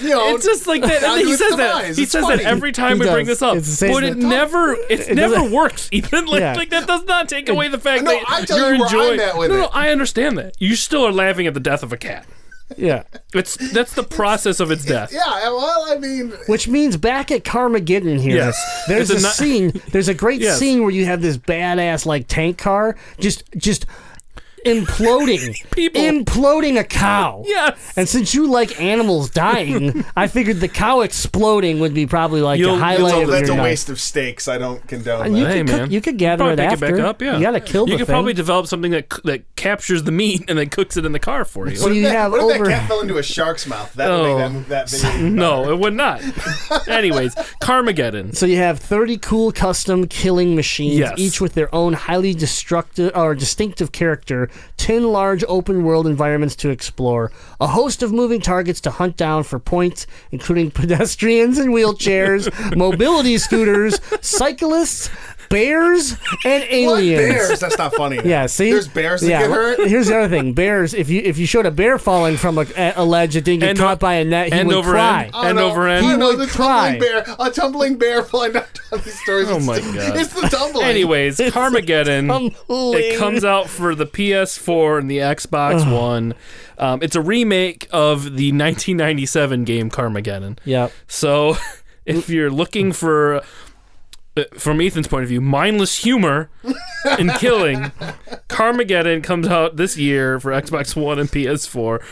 [SPEAKER 7] You know,
[SPEAKER 6] It's just like that. And he says that.
[SPEAKER 7] demise.
[SPEAKER 6] He
[SPEAKER 7] It's
[SPEAKER 6] says
[SPEAKER 7] funny.
[SPEAKER 6] that every time
[SPEAKER 5] He
[SPEAKER 6] we bring this up.
[SPEAKER 5] It's the same
[SPEAKER 6] But it
[SPEAKER 5] thing.
[SPEAKER 6] never, it, never works. Even like,
[SPEAKER 5] Yeah.
[SPEAKER 6] like that does not take away the fact
[SPEAKER 7] No,
[SPEAKER 6] that
[SPEAKER 7] I tell
[SPEAKER 6] you're
[SPEAKER 7] you where I'm
[SPEAKER 6] enjoying.
[SPEAKER 7] at with
[SPEAKER 6] no, no,
[SPEAKER 7] it.
[SPEAKER 6] I understand that. You still are laughing at the death of a cat.
[SPEAKER 5] Yeah.
[SPEAKER 6] It's that's the process of its death.
[SPEAKER 7] Yeah, well, I mean,
[SPEAKER 5] Which means back at Carmageddon here,
[SPEAKER 6] Yes.
[SPEAKER 5] there's
[SPEAKER 6] It's
[SPEAKER 5] a,
[SPEAKER 6] a ni-
[SPEAKER 5] scene. There's a great
[SPEAKER 6] Yes.
[SPEAKER 5] scene where you have this badass like tank car just just imploding,
[SPEAKER 6] People.
[SPEAKER 5] imploding a cow.
[SPEAKER 6] Yes.
[SPEAKER 5] And since you like animals dying, I figured the cow exploding would be probably like
[SPEAKER 6] You'll-
[SPEAKER 5] the highlight
[SPEAKER 6] you'll-
[SPEAKER 5] of
[SPEAKER 7] that's
[SPEAKER 5] your
[SPEAKER 7] a
[SPEAKER 5] night.
[SPEAKER 7] waste of steaks. I don't condone
[SPEAKER 5] And you
[SPEAKER 7] that.
[SPEAKER 6] Hey
[SPEAKER 5] could
[SPEAKER 6] man,
[SPEAKER 5] cook, you could gather
[SPEAKER 6] probably
[SPEAKER 5] it
[SPEAKER 6] pick
[SPEAKER 5] after.
[SPEAKER 6] it back up. Yeah,
[SPEAKER 5] You gotta kill
[SPEAKER 6] You
[SPEAKER 5] the
[SPEAKER 6] could
[SPEAKER 5] thing.
[SPEAKER 6] probably develop something that c- that captures the meat and then cooks it in the car for you.
[SPEAKER 5] So you have
[SPEAKER 7] what if
[SPEAKER 5] over.
[SPEAKER 7] that cat fell into a shark's mouth? That would
[SPEAKER 6] Oh.
[SPEAKER 7] make that, that oh. video.
[SPEAKER 6] no, it would not. Anyways, Carmageddon.
[SPEAKER 5] So you have 30 cool custom killing machines,
[SPEAKER 6] Yes.
[SPEAKER 5] each with their own highly destructive or distinctive character, 10 large open world environments to explore, a host of moving targets to hunt down for points, including pedestrians in wheelchairs, mobility scooters, cyclists, bears, and
[SPEAKER 7] What
[SPEAKER 5] aliens.
[SPEAKER 7] bears? That's not funny.
[SPEAKER 5] Yeah, see,
[SPEAKER 7] there's bears that
[SPEAKER 5] yeah,
[SPEAKER 7] get hurt.
[SPEAKER 5] Here's the other thing: bears. If you if you showed a bear falling from a, a ledge that didn't get
[SPEAKER 6] End
[SPEAKER 5] caught
[SPEAKER 6] o-
[SPEAKER 5] by a net, he
[SPEAKER 6] end
[SPEAKER 5] would
[SPEAKER 6] over
[SPEAKER 5] cry.
[SPEAKER 6] end.
[SPEAKER 7] Oh,
[SPEAKER 6] End
[SPEAKER 7] no.
[SPEAKER 6] over end.
[SPEAKER 7] Oh,
[SPEAKER 5] He
[SPEAKER 7] no,
[SPEAKER 5] would
[SPEAKER 7] the
[SPEAKER 5] cry.
[SPEAKER 7] tumbling bear, a tumbling bear flying down these stories.
[SPEAKER 6] Oh my
[SPEAKER 7] the-
[SPEAKER 6] God.
[SPEAKER 7] It's the tumbling.
[SPEAKER 6] Anyways, Carmageddon.
[SPEAKER 5] tumbling.
[SPEAKER 6] It comes out for the PS4 and the Xbox One. Um, it's a remake of the 1997 game Carmageddon.
[SPEAKER 5] Yep.
[SPEAKER 6] So, if you're looking for, uh, from Ethan's point of view, mindless humor in killing, Carmageddon comes out this year for Xbox One and PS4.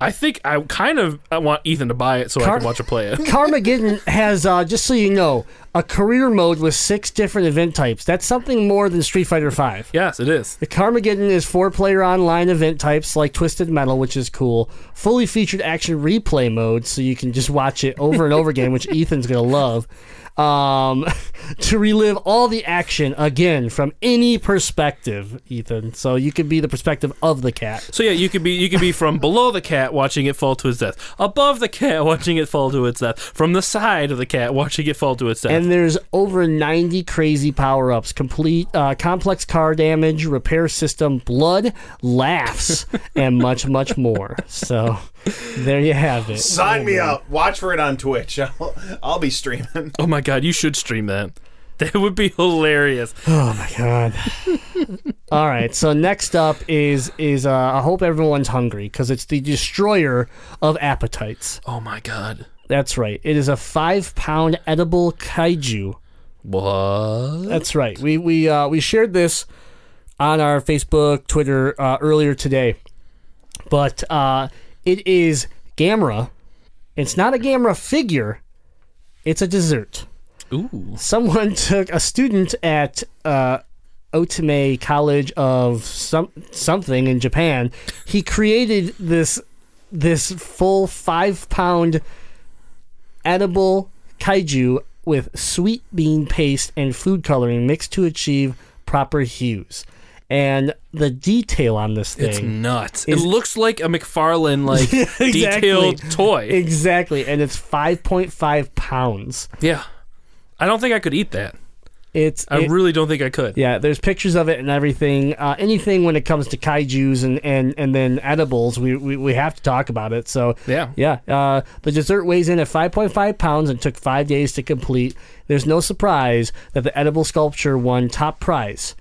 [SPEAKER 6] I think I kind of I want Ethan to buy it so I can watch it play it.
[SPEAKER 5] Carmageddon has, uh, just so you know, a career mode with six different event types. That's something more than Street Fighter V.
[SPEAKER 6] Yes, it is.
[SPEAKER 5] The Carmageddon is four player online event types like Twisted Metal, which is cool. Fully featured action replay mode, so you can just watch it over and over again, which Ethan's going to love. Um, to relive all the action again from any perspective, Ethan. So you could be the perspective of the cat.
[SPEAKER 6] So yeah, you could be you could be from below the cat watching it fall to its death, above the cat watching it fall to its death, from the side of the cat watching it fall to its death.
[SPEAKER 5] And there's over 90 crazy power ups, complete uh, complex car damage, repair system, blood, laughs, and much, much more. So there you have it.
[SPEAKER 7] Sign me up. Watch for it on Twitch. I'll, I'll be streaming.
[SPEAKER 6] oh my god, you should stream that. That would be hilarious.
[SPEAKER 5] Oh my god. All right, so next up is is uh, I hope everyone's hungry because it's the destroyer of appetites.
[SPEAKER 6] Oh my god.
[SPEAKER 5] That's right. It is a five pound edible kaiju.
[SPEAKER 6] What?
[SPEAKER 5] That's right. We we uh, we shared this on our Facebook, Twitter uh, earlier today, but uh, it is Gamera. It's not a Gamera figure. It's a dessert.
[SPEAKER 6] Ooh.
[SPEAKER 5] Someone took a student at uh, Otome College of some something in Japan. He created this this full five pound edible kaiju with sweet bean paste and food coloring mixed to achieve proper hues. And the detail on this thing
[SPEAKER 6] It's nuts.
[SPEAKER 5] is-
[SPEAKER 6] it looks like a McFarlane like detailed toy.
[SPEAKER 5] exactly, and it's five point five pounds.
[SPEAKER 6] yeah. I don't think I could eat that.
[SPEAKER 5] It's
[SPEAKER 6] I
[SPEAKER 5] it-
[SPEAKER 6] really don't think I could.
[SPEAKER 5] Yeah, there's pictures of it and everything. Uh, anything when it comes to kaiju's and, and, and then edibles, we, we, we have to talk about it. So
[SPEAKER 6] Yeah.
[SPEAKER 5] yeah. Uh, the dessert weighs in at 5.5 pounds and took five days to complete. There's no surprise that the edible sculpture won top prize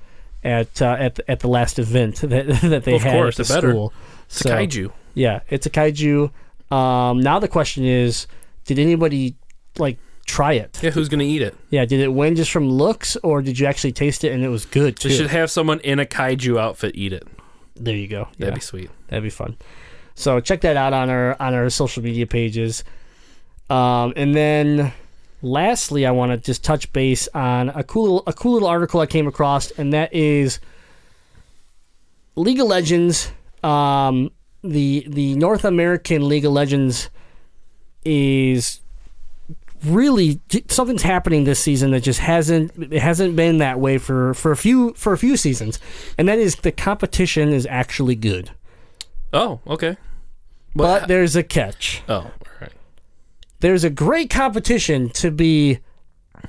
[SPEAKER 5] at uh, at at the last event that that they
[SPEAKER 6] Of
[SPEAKER 5] had
[SPEAKER 6] course,
[SPEAKER 5] at the
[SPEAKER 6] better.
[SPEAKER 5] school.
[SPEAKER 6] It's a kaiju.
[SPEAKER 5] Yeah, it's a kaiju. Um, now the question is, did anybody like try it?
[SPEAKER 6] Yeah, who's gonna eat it?
[SPEAKER 5] Yeah, did it win just from looks, or did you actually taste it and it was good too?
[SPEAKER 6] They should have someone in a kaiju outfit eat it.
[SPEAKER 5] There you go.
[SPEAKER 6] That'd
[SPEAKER 5] Yeah,
[SPEAKER 6] be sweet.
[SPEAKER 5] that'd be fun. So check that out on our on our social media pages. Um, and then lastly, I want to just touch base on a cool little, a cool little article I came across, and that is League of Legends. Um, the the North American League of Legends is really something's happening this season that just hasn't it hasn't been that way for for a few for a few seasons, and that is the competition is actually good,
[SPEAKER 6] Oh, okay.
[SPEAKER 5] but there's a catch.
[SPEAKER 6] oh, all right.
[SPEAKER 5] There's a great competition to be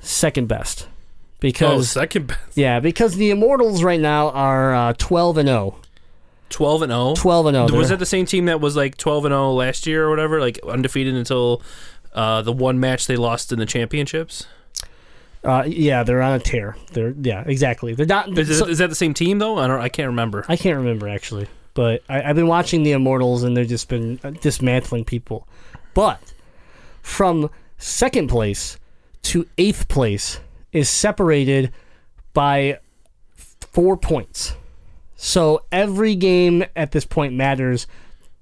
[SPEAKER 5] second best
[SPEAKER 6] Oh,
[SPEAKER 5] because
[SPEAKER 6] second best.
[SPEAKER 5] yeah because the Immortals right now are uh, 12 and 0.
[SPEAKER 6] 12 and 0.
[SPEAKER 5] 12 and 0.
[SPEAKER 6] Was that the same team that was like 12 and 0 last year or whatever? Like undefeated until uh, the one match they lost in the championships?
[SPEAKER 5] uh, yeah, they're on a tear. They're yeah, exactly. They're not.
[SPEAKER 6] Is,
[SPEAKER 5] so-
[SPEAKER 6] is that the same team though? I don't. I can't remember.
[SPEAKER 5] I can't remember actually, but I, I've been watching the Immortals and they've just been dismantling people. But from second place to eighth place is separated by four points. So every game at this point matters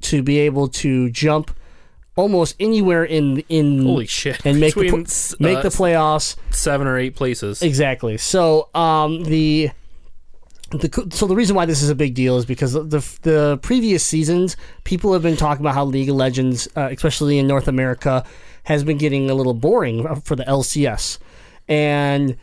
[SPEAKER 5] to be able to jump almost anywhere in in
[SPEAKER 6] Holy shit!
[SPEAKER 5] and make the,
[SPEAKER 6] Between,
[SPEAKER 5] pl- make
[SPEAKER 6] uh,
[SPEAKER 5] the playoffs.
[SPEAKER 6] seven or eight places.
[SPEAKER 5] Exactly. So um, the the so the reason why this is a big deal is because the the previous seasons people have been talking about how League of Legends, uh, especially in North America, has been getting a little boring for the LCS, and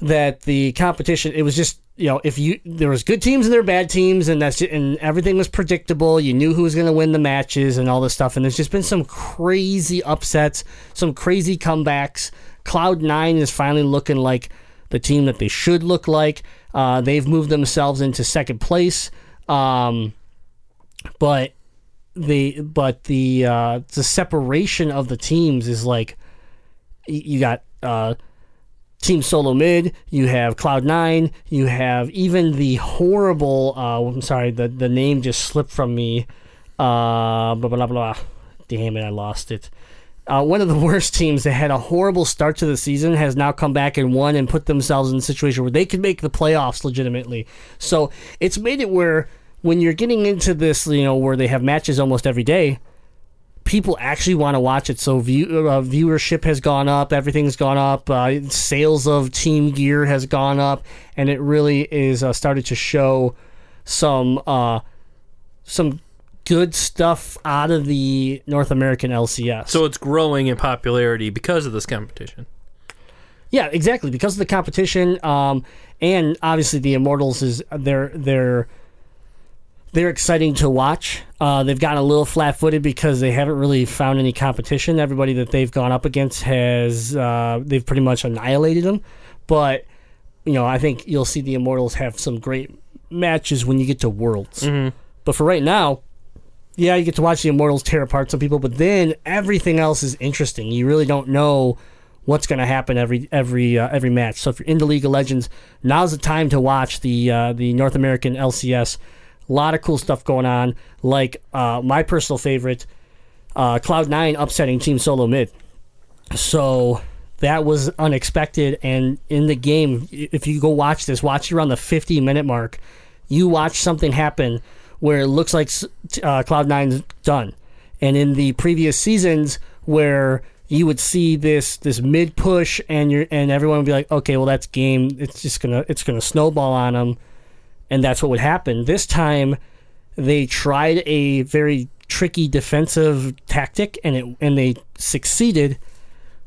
[SPEAKER 5] that the competition it was just you know if you there was good teams and there were bad teams and that's just, and everything was predictable. You knew who was going to win the matches and all this stuff. And there's just been some crazy upsets some crazy comebacks. Cloud 9 is finally looking like the team that they should look like. Uh, they've moved themselves into second place. Um, but the but the uh, the separation of the teams is like you got uh, Team Solo Mid, you have Cloud Nine, you have even the horrible. Uh, I'm sorry, the the name just slipped from me. Uh, blah blah blah. blah. Damn it, I lost it. Uh, one of the worst teams that had a horrible start to the season has now come back and won and put themselves in a situation where they could make the playoffs legitimately. So it's made it where when you're getting into this, you know, where they have matches almost every day, people actually want to watch it. So view, uh, viewership has gone up, everything's gone up, uh, sales of team gear has gone up, and it really is uh, started to show some uh, some good stuff out of the North American LCS.
[SPEAKER 6] So it's growing in popularity because of this competition.
[SPEAKER 5] Yeah, exactly. Because of the competition, um, and obviously the Immortals is they're they're they're exciting to watch. Uh, they've gotten a little flat-footed because they haven't really found any competition. Everybody that they've gone up against has uh, they've pretty much annihilated them. But you know, I think you'll see the Immortals have some great matches when you get to Worlds. But for right now, yeah, you get to watch the Immortals tear apart some people, but then everything else is interesting. You really don't know what's going to happen every every uh, every match. So if you're into League of Legends, now's the time to watch the uh, the North American LCS. A lot of cool stuff going on. Like uh, my personal favorite, uh, Cloud Nine upsetting Team Solo Mid. So that was unexpected. And in the game, if you go watch this, watch around the 50 minute mark. You watch something happen where it looks like uh, Cloud Nine's done. And in the previous seasons, where you would see this this mid push, and you're and everyone would be like, okay, well that's game. It's just gonna it's gonna snowball on them, and that's what would happen. This time, they tried a very tricky defensive tactic, and it and they succeeded.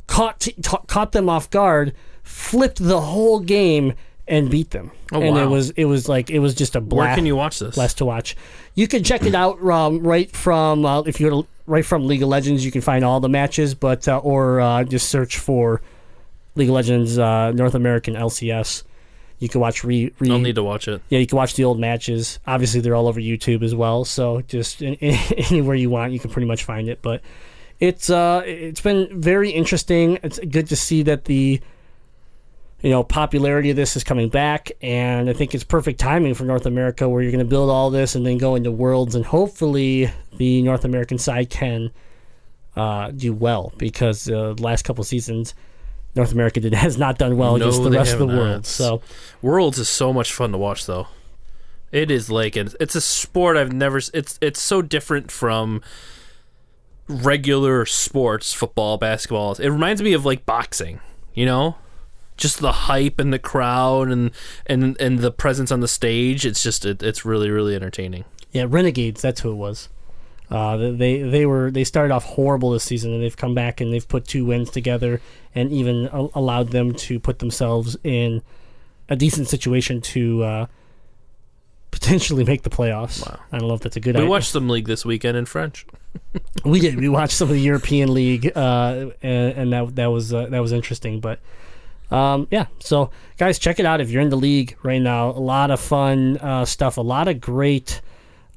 [SPEAKER 5] Caught t- ta- caught them off guard, flipped the whole game, and beat them.
[SPEAKER 6] Oh,
[SPEAKER 5] and it was it was like it was just a
[SPEAKER 6] Where
[SPEAKER 5] blast.
[SPEAKER 6] can you watch this?
[SPEAKER 5] blast to watch. You can check it out um, right from uh, if you go to right from League of Legends. You can find all the matches, but uh, or uh, just search for League of Legends uh, North American LCS. You can watch re, re
[SPEAKER 6] I'll need to watch it.
[SPEAKER 5] yeah, you can watch the old matches. Obviously, they're all over YouTube as well. So just in, anywhere you want, you can pretty much find it. But it's uh, it's been very interesting. It's good to see that the you know popularity of this is coming back, and I think it's perfect timing for North America, where you're going to build all this and then go into Worlds, and hopefully the North American side can uh, do well because uh, the last couple seasons. North America did, has not done well
[SPEAKER 6] No,
[SPEAKER 5] against the rest of the world. So
[SPEAKER 6] Worlds is so much fun to watch, though. It is like an, it's a sport I've never. It's it's so different from regular sports, football, basketball. It reminds me of like boxing. You know, just the hype and the crowd and and and the presence on the stage. It's just it, it's really really entertaining.
[SPEAKER 5] Yeah, Renegades. That's who it was. Uh, they they were they started off horrible this season, and they've come back and they've put two wins together, and even a- allowed them to put themselves in a decent situation to uh, potentially make the playoffs.
[SPEAKER 6] Wow.
[SPEAKER 5] I don't know if that's a good
[SPEAKER 6] We
[SPEAKER 5] idea.
[SPEAKER 6] watched some league this weekend in French.
[SPEAKER 5] we did. We watched some of the European League, uh, and, and that that was uh, that was interesting. But um, yeah, so guys, check it out if you're in the league right now. A lot of fun uh, stuff. A lot of great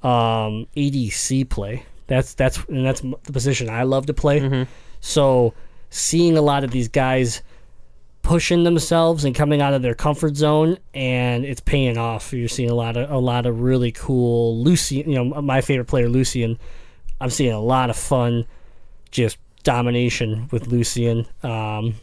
[SPEAKER 5] um, ADC play. That's that's and that's the position I love to play. So seeing a lot of these guys pushing themselves and coming out of their comfort zone and it's paying off. You're seeing a lot of a lot of really cool Lucian, you know, my favorite player Lucian. I'm seeing a lot of fun just domination with Lucian. Um,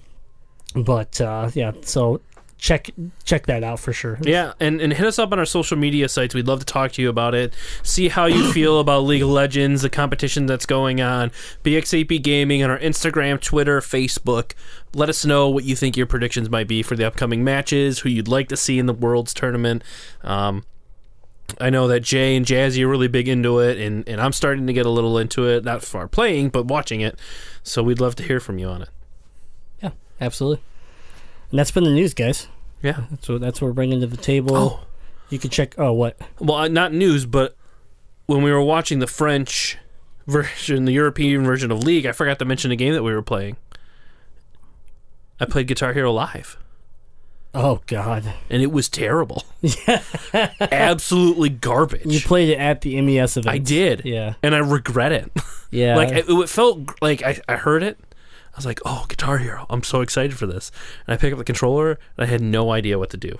[SPEAKER 5] but uh, yeah, so check check that out for sure.
[SPEAKER 6] Yeah, and, and hit us up on our social media sites. We'd love to talk to you about it. See how you feel about League of Legends, the competition that's going on. BX8B Gaming on our Instagram, Twitter, Facebook. Let us know what you think your predictions might be for the upcoming matches, who you'd like to see in the Worlds tournament. Um, I know that Jay and Jazzy are really big into it, and, and I'm starting to get a little into it, not far playing, but watching it. So we'd love to hear from you on it.
[SPEAKER 5] Yeah, absolutely. And that's been the news, guys.
[SPEAKER 6] Yeah.
[SPEAKER 5] That's what that's what we're bringing to the table.
[SPEAKER 6] Oh.
[SPEAKER 5] You can check. Oh, what?
[SPEAKER 6] well, uh, not news, but when we were watching the French version, the European version of League, I forgot to mention a game that we were playing. I played Guitar Hero Live,
[SPEAKER 5] Oh God,
[SPEAKER 6] and it was terrible. Yeah. Absolutely garbage.
[SPEAKER 5] you played it at the MES event.
[SPEAKER 6] I did.
[SPEAKER 5] Yeah,
[SPEAKER 6] And I regret it.
[SPEAKER 5] yeah.
[SPEAKER 6] like, it, it felt like I, I heard it. I was like, oh, Guitar Hero. I'm so excited for this. And I pick up the controller, and I had no idea what to do.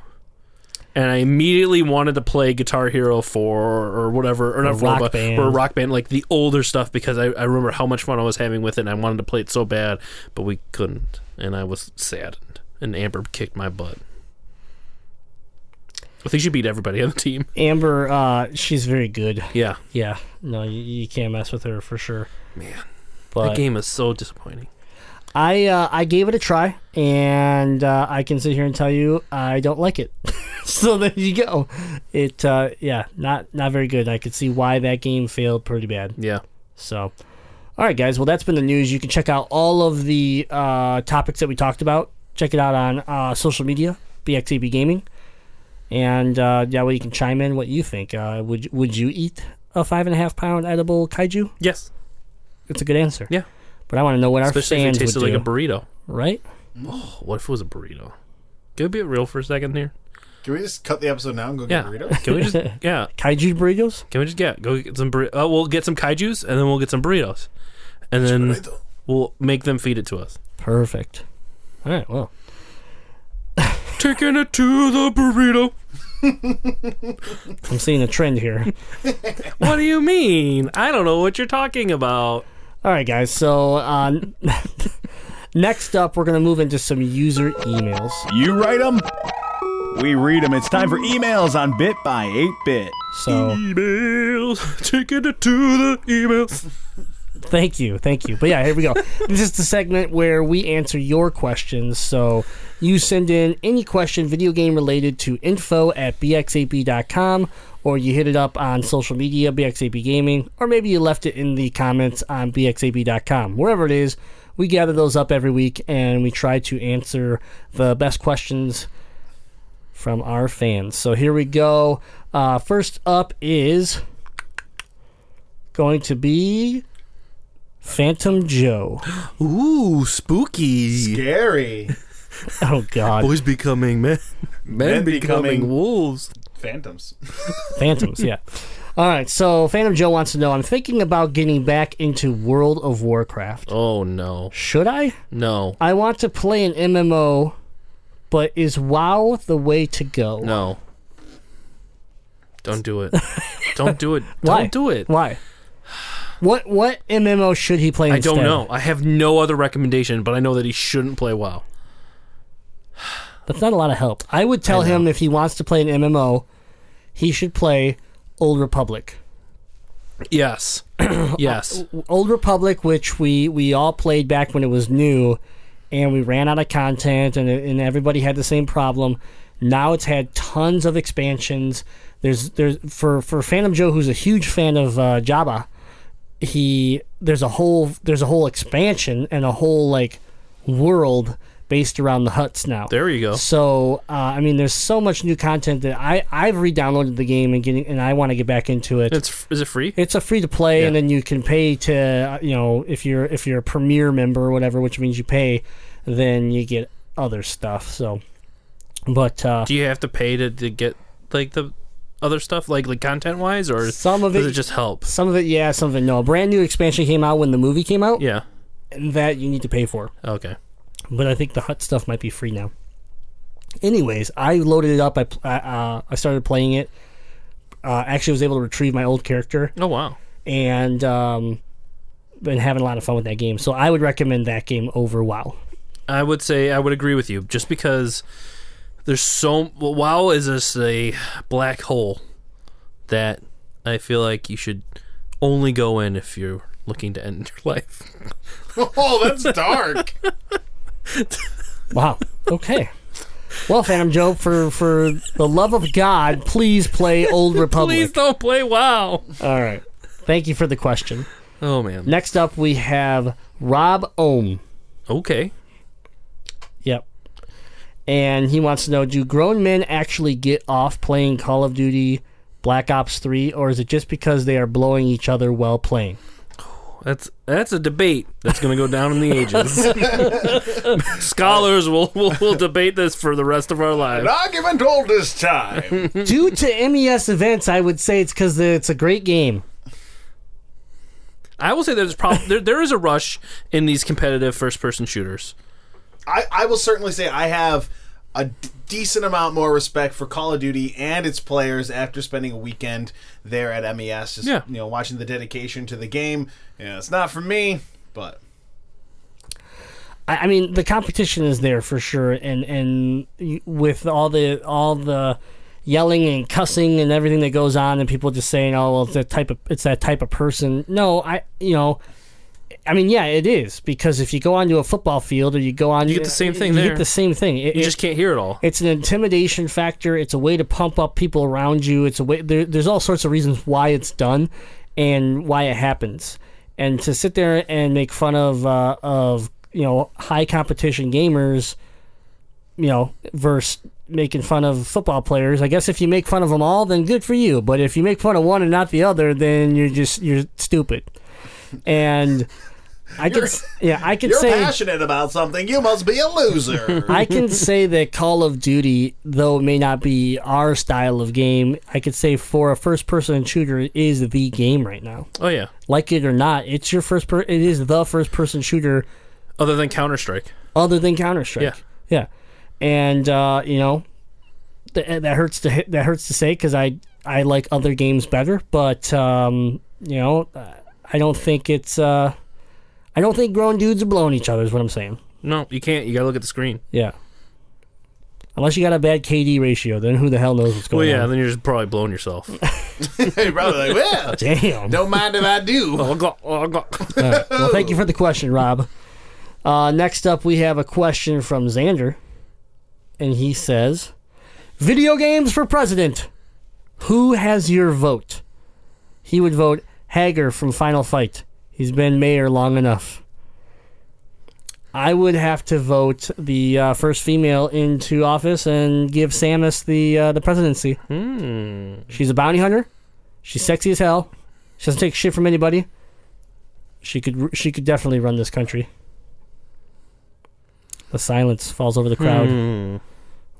[SPEAKER 6] And I immediately wanted to play Guitar Hero 4 or whatever, or not 4,
[SPEAKER 5] Rock
[SPEAKER 6] but
[SPEAKER 5] Band.
[SPEAKER 6] or Rock Band, like the older stuff, because I, I remember how much fun I was having with it, and I wanted to play it so bad, but we couldn't. And I was saddened. And Amber kicked my butt. I think she beat everybody on the team.
[SPEAKER 5] Amber, uh, she's very good.
[SPEAKER 6] Yeah.
[SPEAKER 5] Yeah, no, you, you can't mess with her for sure.
[SPEAKER 6] Man,
[SPEAKER 5] But
[SPEAKER 6] that game is so disappointing.
[SPEAKER 5] I uh, I gave it a try, and uh, I can sit here and tell you I don't like it. so there you go. It uh, yeah, not not very good. I could see why that game failed pretty bad.
[SPEAKER 6] Yeah.
[SPEAKER 5] So, all right, guys. Well, that's been the news. You can check out all of the uh, topics that we talked about. Check it out on uh, social media, BX8B Gaming, and uh, that way you can chime in what you think. Uh, would would you eat a five and a half pound edible kaiju?
[SPEAKER 6] Yes.
[SPEAKER 5] It's a good answer.
[SPEAKER 6] Yeah.
[SPEAKER 5] But I want to know what our
[SPEAKER 6] Especially if it
[SPEAKER 5] fans
[SPEAKER 6] tasted
[SPEAKER 5] would
[SPEAKER 6] like
[SPEAKER 5] do.
[SPEAKER 6] a burrito.
[SPEAKER 5] right?
[SPEAKER 6] What if it was a burrito? Can we be real for a second here?
[SPEAKER 7] Can we just cut the episode now and go
[SPEAKER 6] Yeah.
[SPEAKER 7] get burritos?
[SPEAKER 6] Can we just yeah?
[SPEAKER 5] Kaiju burritos?
[SPEAKER 6] Can we just get go get some burritos? Uh, we'll get some kaiju's and then we'll get some burritos, and then
[SPEAKER 7] burrito.
[SPEAKER 6] we'll make them feed it to us.
[SPEAKER 5] Perfect. All right. Well,
[SPEAKER 6] Taking it to the burrito.
[SPEAKER 5] I'm seeing a trend here.
[SPEAKER 6] What do you mean? I don't know what you're talking about.
[SPEAKER 5] All right, guys. So uh, next up, we're gonna move into some user emails.
[SPEAKER 2] You write them, we read them. It's time for emails on Bit by 8 Bit.
[SPEAKER 5] So
[SPEAKER 6] Emails. Taking it to the emails.
[SPEAKER 5] thank you, thank you. But yeah, here we go. this is the segment where we answer your questions. So you send in any question, video game related, to info at bx8b.com, or you hit it up on social media, BX8B Gaming, or maybe you left it in the comments on bx8b.com. Wherever it is, we gather those up every week and we try to answer the best questions from our fans. So here we go. Uh, first up is going to be Phantom Joe.
[SPEAKER 6] Ooh, spooky.
[SPEAKER 7] Scary.
[SPEAKER 5] Oh God,
[SPEAKER 6] Boys becoming men. Men,
[SPEAKER 7] Men
[SPEAKER 6] becoming,
[SPEAKER 7] becoming-
[SPEAKER 6] wolves.
[SPEAKER 7] Phantoms.
[SPEAKER 5] Phantoms. Yeah. All right. So Phantom Joe wants to know. I'm thinking about getting back into World of Warcraft.
[SPEAKER 6] Oh no,
[SPEAKER 5] Should I?
[SPEAKER 6] no,
[SPEAKER 5] I want to play an MMO, but is WoW the way to go?
[SPEAKER 6] no. Don't do it. Don't do it.
[SPEAKER 5] Why?
[SPEAKER 6] Don't do it.
[SPEAKER 5] Why? What what MMO should he play
[SPEAKER 6] I
[SPEAKER 5] instead?
[SPEAKER 6] don't know. I have no other recommendation, but I know that he shouldn't play WoW.
[SPEAKER 5] That's not a lot of help. I would tell him if he wants to play an MMO, he should play Old Republic.
[SPEAKER 6] Yes. yes.
[SPEAKER 5] Old Republic, which we we all played back when it was new, and we ran out of content, and and everybody had the same problem. Now it's had tons of expansions. There's there's for for Phantom Joe, who's a huge fan of uh, Jabba. He there's a whole there's a whole expansion and a whole like world based around the Hutts now.
[SPEAKER 6] There you go.
[SPEAKER 5] So uh, I mean, there's so much new content that I I've re-downloaded the game and getting and I want to get back into it.
[SPEAKER 6] It's is it free?
[SPEAKER 5] It's a free to play, and then you can pay to you know if you're if you're a premier member or whatever, which means you pay, then you get other stuff. So, but uh,
[SPEAKER 6] Do you have to pay to, to get like the other stuff, like like content wise, or
[SPEAKER 5] some of
[SPEAKER 6] does
[SPEAKER 5] it,
[SPEAKER 6] it just help?
[SPEAKER 5] some of it, yeah, some of it, no. A brand new expansion came out when the movie came out,
[SPEAKER 6] Yeah.
[SPEAKER 5] and that you need to pay for.
[SPEAKER 6] Okay.
[SPEAKER 5] But I think the Hutt stuff might be free now. Anyways, I loaded it up. I I, uh, I started playing it. Uh, actually, was able to retrieve my old character.
[SPEAKER 6] Oh wow.
[SPEAKER 5] and um, been having a lot of fun with that game. So I would recommend that game over WoW.
[SPEAKER 6] I would say I would agree with you, just because there's so well, WoW is just a black hole that I feel like you should only go in if you're looking to end your life.
[SPEAKER 7] Oh, that's dark.
[SPEAKER 5] Wow. Okay. Well, Phantom Joe, for for the love of God, please play Old Republic.
[SPEAKER 6] Please don't play WoW.
[SPEAKER 5] All right. Thank you for the question.
[SPEAKER 6] Oh man.
[SPEAKER 5] Next up, we have Rob Ohm.
[SPEAKER 6] Okay.
[SPEAKER 5] Yep. And he wants to know: Do grown men actually get off playing Call of Duty, Black Ops Three, or is it just because they are blowing each other while playing?
[SPEAKER 6] That's that's a debate that's going to go down in the ages. Scholars will, will will debate this for the rest of our lives.
[SPEAKER 7] An
[SPEAKER 6] lives.
[SPEAKER 7] argument all this time.
[SPEAKER 5] Due to MES events, I would say it's because it's a great game.
[SPEAKER 6] I will say there's prob- there, there is a rush in these competitive first person shooters.
[SPEAKER 7] I, I will certainly say I have a d- decent amount more respect for Call of Duty and its players after spending a weekend there at MES. Just,
[SPEAKER 6] Yeah.
[SPEAKER 7] you know, watching the dedication to the game. Yeah, it's not for me, but
[SPEAKER 5] I, I mean, the competition is there for sure, and and with all the all the yelling and cussing and everything that goes on, and people just saying, "Oh, well, it's that type of it's that type of person." No, I you know. I mean, yeah, it is because if you go onto a football field or you go on,
[SPEAKER 6] You get the same thing there.
[SPEAKER 5] You
[SPEAKER 6] there.
[SPEAKER 5] get the same thing. It-
[SPEAKER 6] You just can't hear it all.
[SPEAKER 5] it's an intimidation factor. It's a way to pump up people around you. It's a way. There, there's all sorts of reasons why it's done and why it happens. And to sit there and make fun of uh, of you know high competition gamers, you know, versus making fun of football players. I guess if you make fun of them all, then good for you. But if you make fun of one and not the other, then you're just you're stupid. And I could, s- yeah, I could
[SPEAKER 7] you're
[SPEAKER 5] say
[SPEAKER 7] passionate about something. You must be a loser.
[SPEAKER 5] I can say that Call of Duty, though it may not be our style of game, I could say for a first-person shooter, it is the game right now.
[SPEAKER 6] Oh yeah.
[SPEAKER 5] Like it or not, it's your first. Per- it is the first-person shooter
[SPEAKER 6] Other than Counter Strike.
[SPEAKER 5] other than Counter Strike.
[SPEAKER 6] Yeah.
[SPEAKER 5] yeah, and uh, you know th- that hurts to hit, that hurts to say because I I like other games better, but um, you know uh, I don't think it's uh, I don't think grown dudes are blowing each other. Is what I'm saying.
[SPEAKER 6] No, you can't. You gotta look at the screen.
[SPEAKER 5] Yeah. Unless you got a bad KD ratio, then who the hell knows what's going on?
[SPEAKER 6] Well,
[SPEAKER 5] going
[SPEAKER 6] yeah.
[SPEAKER 5] on?
[SPEAKER 6] Then you're just probably blowing yourself.
[SPEAKER 7] You're probably like, well,
[SPEAKER 5] Damn.
[SPEAKER 7] don't mind if I do.
[SPEAKER 6] oh god. Oh god.
[SPEAKER 5] Well, thank you for the question, Rob. Uh, next up, we have a question from Xander, and he says, "Video games for president. Who has your vote?" He would vote Haggar from Final Fight. He's been mayor long enough. I would have to vote the uh, first female into office and give Samus the uh, the presidency.
[SPEAKER 6] Hmm.
[SPEAKER 5] She's a bounty hunter. She's sexy as hell. She doesn't take shit from anybody. She could she could definitely run this country. The silence falls over the crowd.
[SPEAKER 6] Hmm.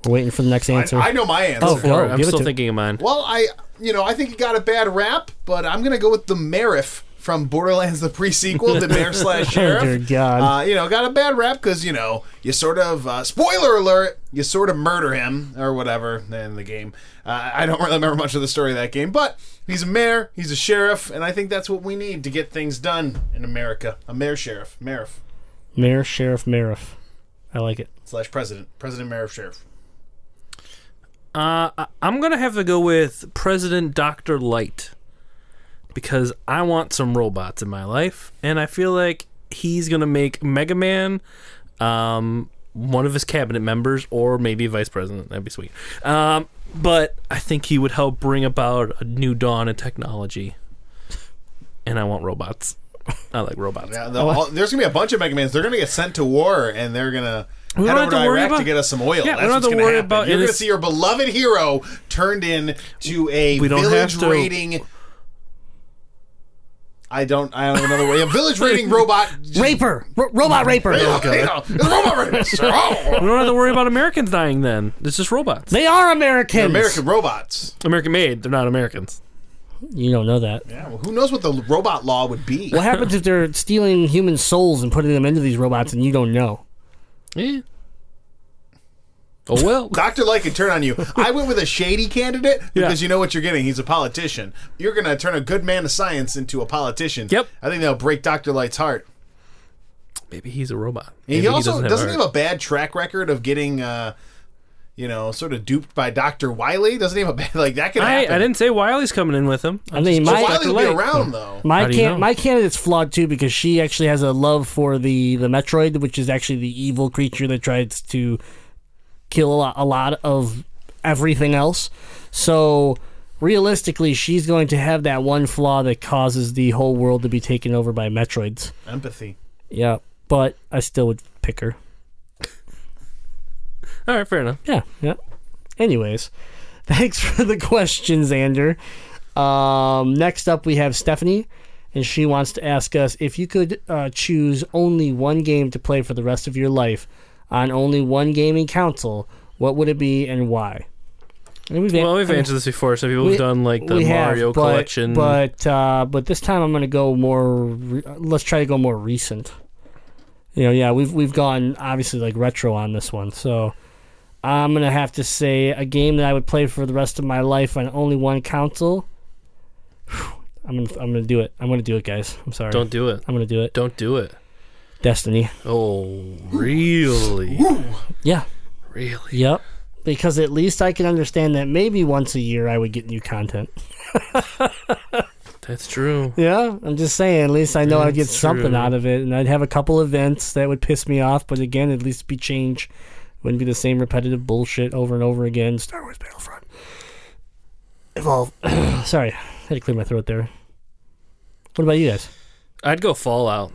[SPEAKER 5] We're waiting for the next answer.
[SPEAKER 7] I know my answer.
[SPEAKER 5] Oh, go.
[SPEAKER 6] I'm
[SPEAKER 5] give it
[SPEAKER 6] still thinking of mine.
[SPEAKER 7] Well, I you know I think it got a bad rap, but I'm gonna go with the Marif from Borderlands the pre-sequel, the mayor slash sheriff.
[SPEAKER 5] Oh, dear God.
[SPEAKER 7] Uh, you know, got a bad rap because you know you sort of uh, spoiler alert, you sort of murder him or whatever in the game. Uh, I don't really remember much of the story of that game, but he's a mayor, he's a sheriff, and I think that's what we need to get things done in America. A mayor sheriff, Marif
[SPEAKER 5] Mayor, sheriff, Mariff. I like it.
[SPEAKER 7] slash president, president, mayor, sheriff.
[SPEAKER 6] Uh, I'm gonna have to go with President Doctor Light because I want some robots in my life, and I feel like he's gonna make Mega Man um, one of his cabinet members, or maybe vice president. That'd be sweet. Um, but I think he would help bring about a new dawn in technology, and I want robots. I like robots.
[SPEAKER 7] Yeah, the, all, there's gonna be a bunch of Mega Mans. They're gonna get sent to war, and they're gonna
[SPEAKER 6] We
[SPEAKER 7] head over
[SPEAKER 6] have
[SPEAKER 7] to
[SPEAKER 6] to
[SPEAKER 7] Iraq
[SPEAKER 6] about-
[SPEAKER 7] to get us some oil.
[SPEAKER 6] Yeah, we don't have to worry
[SPEAKER 7] happen.
[SPEAKER 6] about-
[SPEAKER 7] You're gonna see your beloved hero turned in to a village
[SPEAKER 6] to-
[SPEAKER 7] raiding. I don't. I don't have another way. A village raiding robot. just-
[SPEAKER 5] Raper! R- robot raper!
[SPEAKER 7] Yeah, yeah, it's robot raider. Oh.
[SPEAKER 6] We don't have to worry about Americans dying. Then it's just robots.
[SPEAKER 5] They are Americans!
[SPEAKER 7] American robots.
[SPEAKER 6] American made. They're not Americans.
[SPEAKER 5] You don't know that.
[SPEAKER 7] Yeah, well, who knows what the robot law would be?
[SPEAKER 5] What happens if they're stealing human souls and putting them into these robots and you don't know?
[SPEAKER 6] Yeah. Oh well.
[SPEAKER 7] Doctor Light can turn on you. I went with a shady candidate
[SPEAKER 6] Yeah.
[SPEAKER 7] because you know what you're getting. He's a politician. You're gonna turn a good man of science into a politician.
[SPEAKER 6] Yep.
[SPEAKER 7] I think that'll break Doctor Light's heart.
[SPEAKER 6] Maybe he's a robot. Maybe
[SPEAKER 7] he also
[SPEAKER 6] doesn't
[SPEAKER 7] doesn't, he have a bad track record of getting, uh, you know, sort of duped by Doctor Wily. Doesn't he have a bad like that could
[SPEAKER 6] I,
[SPEAKER 7] happen?
[SPEAKER 6] I didn't say Wily's coming in with him.
[SPEAKER 5] I mean,
[SPEAKER 7] So
[SPEAKER 5] my
[SPEAKER 7] Wily will be
[SPEAKER 6] Light.
[SPEAKER 7] around though.
[SPEAKER 5] my
[SPEAKER 6] How do you
[SPEAKER 5] can-
[SPEAKER 6] know?
[SPEAKER 5] my candidate's flawed too because she actually has a love for the the Metroid, which is actually the evil creature that tries to kill a lot, a lot of everything else. So realistically, she's going to have that one flaw that causes the whole world to be taken over by Metroids.
[SPEAKER 7] Empathy.
[SPEAKER 5] Yeah, but I still would pick her.
[SPEAKER 6] All right, fair enough.
[SPEAKER 5] Yeah, yeah. Anyways, thanks for the question, Xander. Um, next up, we have Stephanie, and she wants to ask us if you could uh, choose only one game to play for the rest of your life on only one gaming console, what would it be and why? And we've,
[SPEAKER 6] Well, we've
[SPEAKER 5] I mean,
[SPEAKER 6] answered this before. So people
[SPEAKER 5] we-
[SPEAKER 6] have done like the
[SPEAKER 5] we have,
[SPEAKER 6] Mario
[SPEAKER 5] but-
[SPEAKER 6] collection.
[SPEAKER 5] but uh, but this time I'm going to go more. Re- let's try to go more recent. You know, yeah, we've we've gone obviously like retro on this one, so I'm gonna have to say a game that I would play for the rest of my life on only one console. Whew, I'm gonna I'm gonna do it. I'm gonna do it, guys. I'm sorry.
[SPEAKER 6] don't do it.
[SPEAKER 5] I'm gonna do it.
[SPEAKER 6] Don't do it.
[SPEAKER 5] Destiny.
[SPEAKER 6] Oh, really?
[SPEAKER 5] Yeah.
[SPEAKER 6] really?
[SPEAKER 5] Yep. Because at least I can understand that maybe once a year I would get new content.
[SPEAKER 6] That's true.
[SPEAKER 5] Yeah, I'm just saying. At least I know I'd get
[SPEAKER 6] That's
[SPEAKER 5] something
[SPEAKER 6] true.
[SPEAKER 5] out of it, and I'd have a couple events that would piss me off. But again, at least be change. Wouldn't be the same repetitive bullshit over and over again. Star Wars Battlefront. Evolve. Sorry, I had to clear my throat there. What about you guys?
[SPEAKER 6] I'd go Fallout.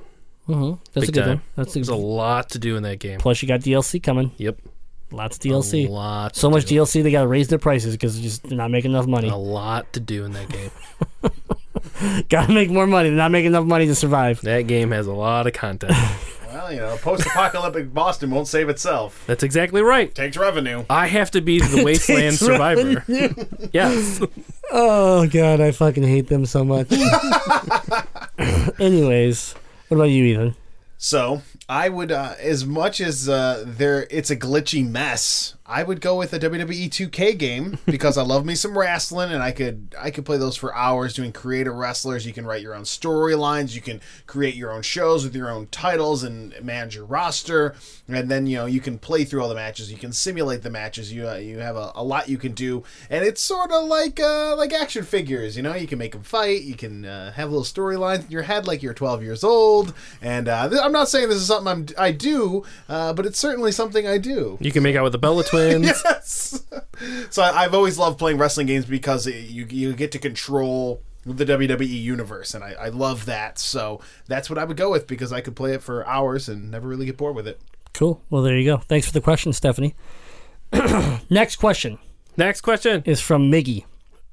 [SPEAKER 5] Mm-hmm. That's
[SPEAKER 6] Big
[SPEAKER 5] a good
[SPEAKER 6] time.
[SPEAKER 5] one. That's a
[SPEAKER 6] There's a lot to do in that game.
[SPEAKER 5] Plus, you got DLC coming.
[SPEAKER 6] Yep.
[SPEAKER 5] Lots of DLC.
[SPEAKER 6] A lot.
[SPEAKER 5] So
[SPEAKER 6] to
[SPEAKER 5] much
[SPEAKER 6] do.
[SPEAKER 5] DLC, they got to raise their prices because they're just they're not making enough money.
[SPEAKER 6] A lot to do in that game.
[SPEAKER 5] got to make more money. They're not making enough money to survive.
[SPEAKER 6] that game has a lot of content.
[SPEAKER 7] Well, you know, post-apocalyptic Boston won't save itself.
[SPEAKER 6] That's exactly right.
[SPEAKER 7] Takes revenue.
[SPEAKER 6] I have to be the wasteland survivor. yes.
[SPEAKER 5] Oh god, I fucking hate them so much. Anyways, what about you, Ethan?
[SPEAKER 7] So I would, uh, as much as uh, there, it's a glitchy mess. I would go with a WWE 2K game because I love me some wrestling, and I could I could play those for hours doing creative wrestlers. You can write your own storylines, you can create your own shows with your own titles and manage your roster, and then you know you can play through all the matches. You can simulate the matches. You uh, you have a, a lot you can do, and it's sort of like uh, like action figures. You know, you can make them fight. You can uh, have little storylines in your head like you're 12 years old. And uh, th- I'm not saying this is something I'm, I do, uh, but it's certainly something I do.
[SPEAKER 6] You can make out with the Bella twins.
[SPEAKER 7] Yes. so I, I've always loved playing wrestling games because it, you you get to control the WWE universe, and I, I love that. So that's what I would go with because I could play it for hours and never really get bored with it.
[SPEAKER 5] Cool. Well, there you go. Thanks for the question, Stephanie. Next question
[SPEAKER 6] Next question.
[SPEAKER 5] is from Miggy.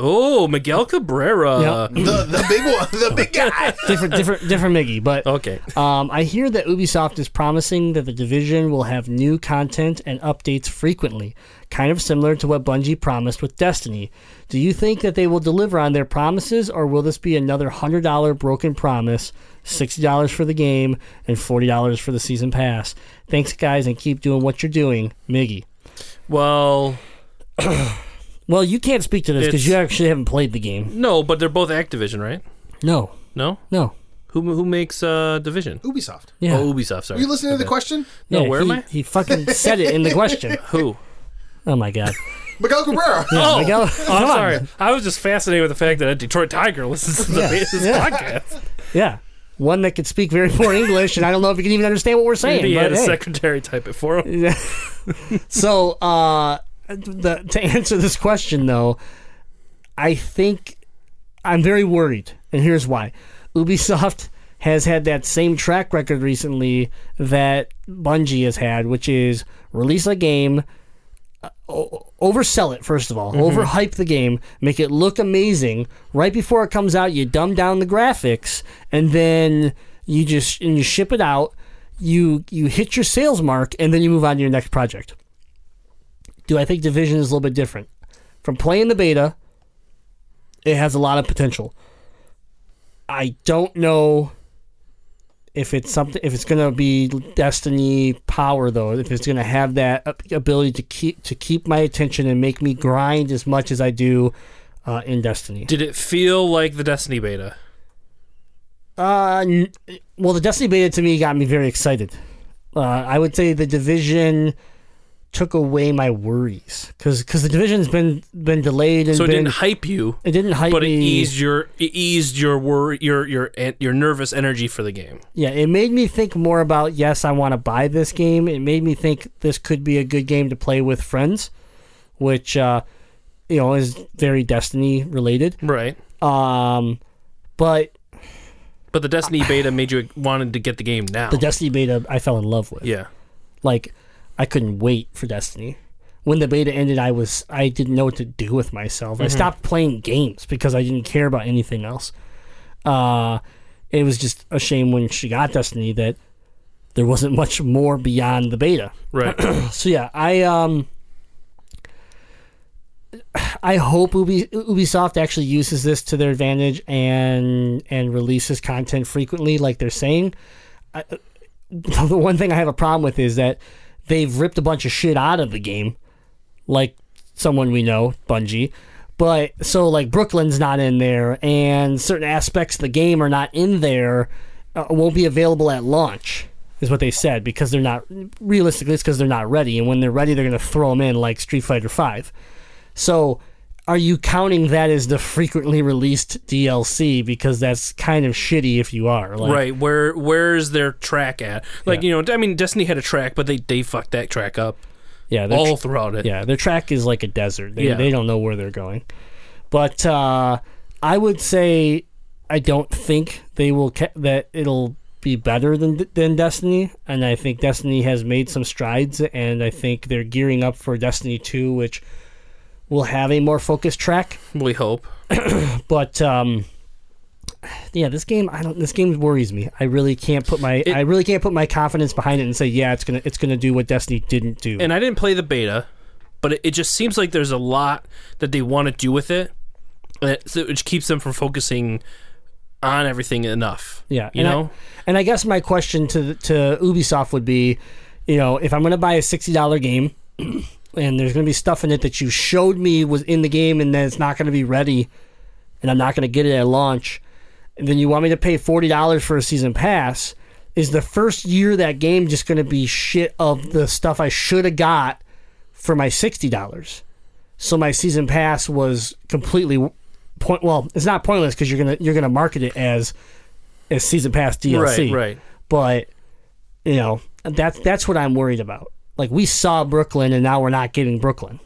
[SPEAKER 6] Oh, Miguel Cabrera.
[SPEAKER 5] Yeah.
[SPEAKER 7] The the big one, the big guy.
[SPEAKER 5] Different, different, different Miggy. But
[SPEAKER 6] Okay.
[SPEAKER 5] um, I hear that Ubisoft is promising that the division will have new content and updates frequently, kind of similar to what Bungie promised with Destiny. Do you think that they will deliver on their promises, or will this be another hundred dollar broken promise? Sixty dollars for the game and forty dollars for the season pass. Thanks, guys, and keep doing what you're doing, Miggy.
[SPEAKER 6] Well,
[SPEAKER 5] Well, you can't speak to this because you actually haven't played the game.
[SPEAKER 6] no, but they're both Activision, right?
[SPEAKER 5] No,
[SPEAKER 6] No.
[SPEAKER 5] no,
[SPEAKER 6] Who who makes uh Division?
[SPEAKER 7] Ubisoft.
[SPEAKER 5] yeah,
[SPEAKER 6] Oh, Ubisoft. Sorry.
[SPEAKER 7] Are you listening to the question?
[SPEAKER 6] No,
[SPEAKER 5] Yeah,
[SPEAKER 6] where
[SPEAKER 5] he,
[SPEAKER 6] am I?
[SPEAKER 5] He fucking said it in the question.
[SPEAKER 6] Who?
[SPEAKER 5] Oh my god.
[SPEAKER 7] Miguel Cabrera.
[SPEAKER 6] Oh,
[SPEAKER 5] Miguel,
[SPEAKER 6] oh,
[SPEAKER 5] come
[SPEAKER 6] I'm
[SPEAKER 5] on.
[SPEAKER 6] sorry. I was just fascinated with the fact that a Detroit Tiger listens to the
[SPEAKER 5] Yeah.
[SPEAKER 6] this
[SPEAKER 5] Yeah.
[SPEAKER 6] podcast.
[SPEAKER 5] Yeah. One that could speak very poor English, and I don't know if he can even understand what we're saying.
[SPEAKER 6] Maybe he
[SPEAKER 5] but
[SPEAKER 6] had a
[SPEAKER 5] hey.
[SPEAKER 6] secretary type it for him.
[SPEAKER 5] So, uh, the, to answer this question, though, I think I'm very worried, and here's why. Ubisoft has had that same track record recently that Bungie has had, which is release a game, uh, oversell it first of all, overhype the game, make it look amazing. Right before it comes out, you dumb down the graphics, and then you just and you ship it out. You you hit your sales mark, and then you move on to your next project. Do I think Division is a little bit different? From playing the beta, it has a lot of potential. I don't know if it's something if it's going to be Destiny power though, if it's going to have that ability to keep to keep my attention and make me grind as much as I do uh, in Destiny.
[SPEAKER 6] Did it feel like the Destiny beta?
[SPEAKER 5] Uh, n- well, the Destiny beta to me got me very excited. Uh, I would say the division took away my worries because because the division's been been delayed and
[SPEAKER 6] So it
[SPEAKER 5] been,
[SPEAKER 6] didn't hype you,
[SPEAKER 5] it didn't hype you.
[SPEAKER 6] but it
[SPEAKER 5] me.
[SPEAKER 6] eased your it eased your worry your your your nervous energy for the game.
[SPEAKER 5] Yeah, it made me think more about yes, I want to buy this game. It made me think this could be a good game to play with friends, which uh, you know is very Destiny related.
[SPEAKER 6] Right.
[SPEAKER 5] Um, but
[SPEAKER 6] But the Destiny beta made you wanted to get the game now.
[SPEAKER 5] the Destiny beta I fell in love with.
[SPEAKER 6] yeah.
[SPEAKER 5] like I couldn't wait for Destiny. When the beta ended, I was I didn't know what to do with myself. I stopped playing games because I didn't care about anything else. Uh, it was just a shame when she got Destiny that there wasn't much more beyond the beta.
[SPEAKER 6] Right.
[SPEAKER 5] So yeah, I um I hope Ubi, Ubisoft actually uses this to their advantage and and releases content frequently, like they're saying. I, the one thing I have a problem with is that they've ripped a bunch of shit out of the game, like someone we know, Bungie. But so like Brooklyn's not in there, and certain aspects of the game are not in there, uh, won't be available at launch, is what they said because they're not realistically it's because they're not ready, and when they're ready, they're gonna throw them in like Street Fighter Five. So, are you counting that as the frequently released DLC? Because that's kind of shitty if you are. Like,
[SPEAKER 6] right. Where where's their track at? Like,
[SPEAKER 5] Yeah.
[SPEAKER 6] you know, I mean Destiny had a track, but they they fucked that track up
[SPEAKER 5] Yeah,
[SPEAKER 6] all throughout it.
[SPEAKER 5] Yeah, their track is like a desert. They,
[SPEAKER 6] Yeah.
[SPEAKER 5] they don't know where they're going. But uh, I would say I don't think they will ca- that it'll be better than than Destiny, and I think Destiny has made some strides, and I think they're gearing up for Destiny Two, which will have a more focused track.
[SPEAKER 6] We hope.
[SPEAKER 5] But um, yeah, this game I don't. This game worries me. I really can't put my I really can't put my confidence behind it and say yeah, it's gonna it's gonna do what Destiny didn't do.
[SPEAKER 6] And I didn't play the beta, but it, it just seems like there's a lot that they want to do with it, which keeps them from focusing on everything enough.
[SPEAKER 5] Yeah,
[SPEAKER 6] You
[SPEAKER 5] and
[SPEAKER 6] know?
[SPEAKER 5] I, and I guess my question to to Ubisoft would be, you know, if I'm going to buy a sixty dollar game, and there's going to be stuff in it that you showed me was in the game, and then it's not going to be ready, and I'm not going to get it at launch, and then you want me to pay forty dollars for a season pass. Is the first year that game just going to be shit of the stuff I should have got for my sixty dollars? So my season pass was completely point. Well, it's not pointless because you're gonna you're gonna market it as as season pass DLC.
[SPEAKER 6] Right, right.
[SPEAKER 5] But you know that's that's what I'm worried about. Like we saw Brooklyn and now we're not getting Brooklyn.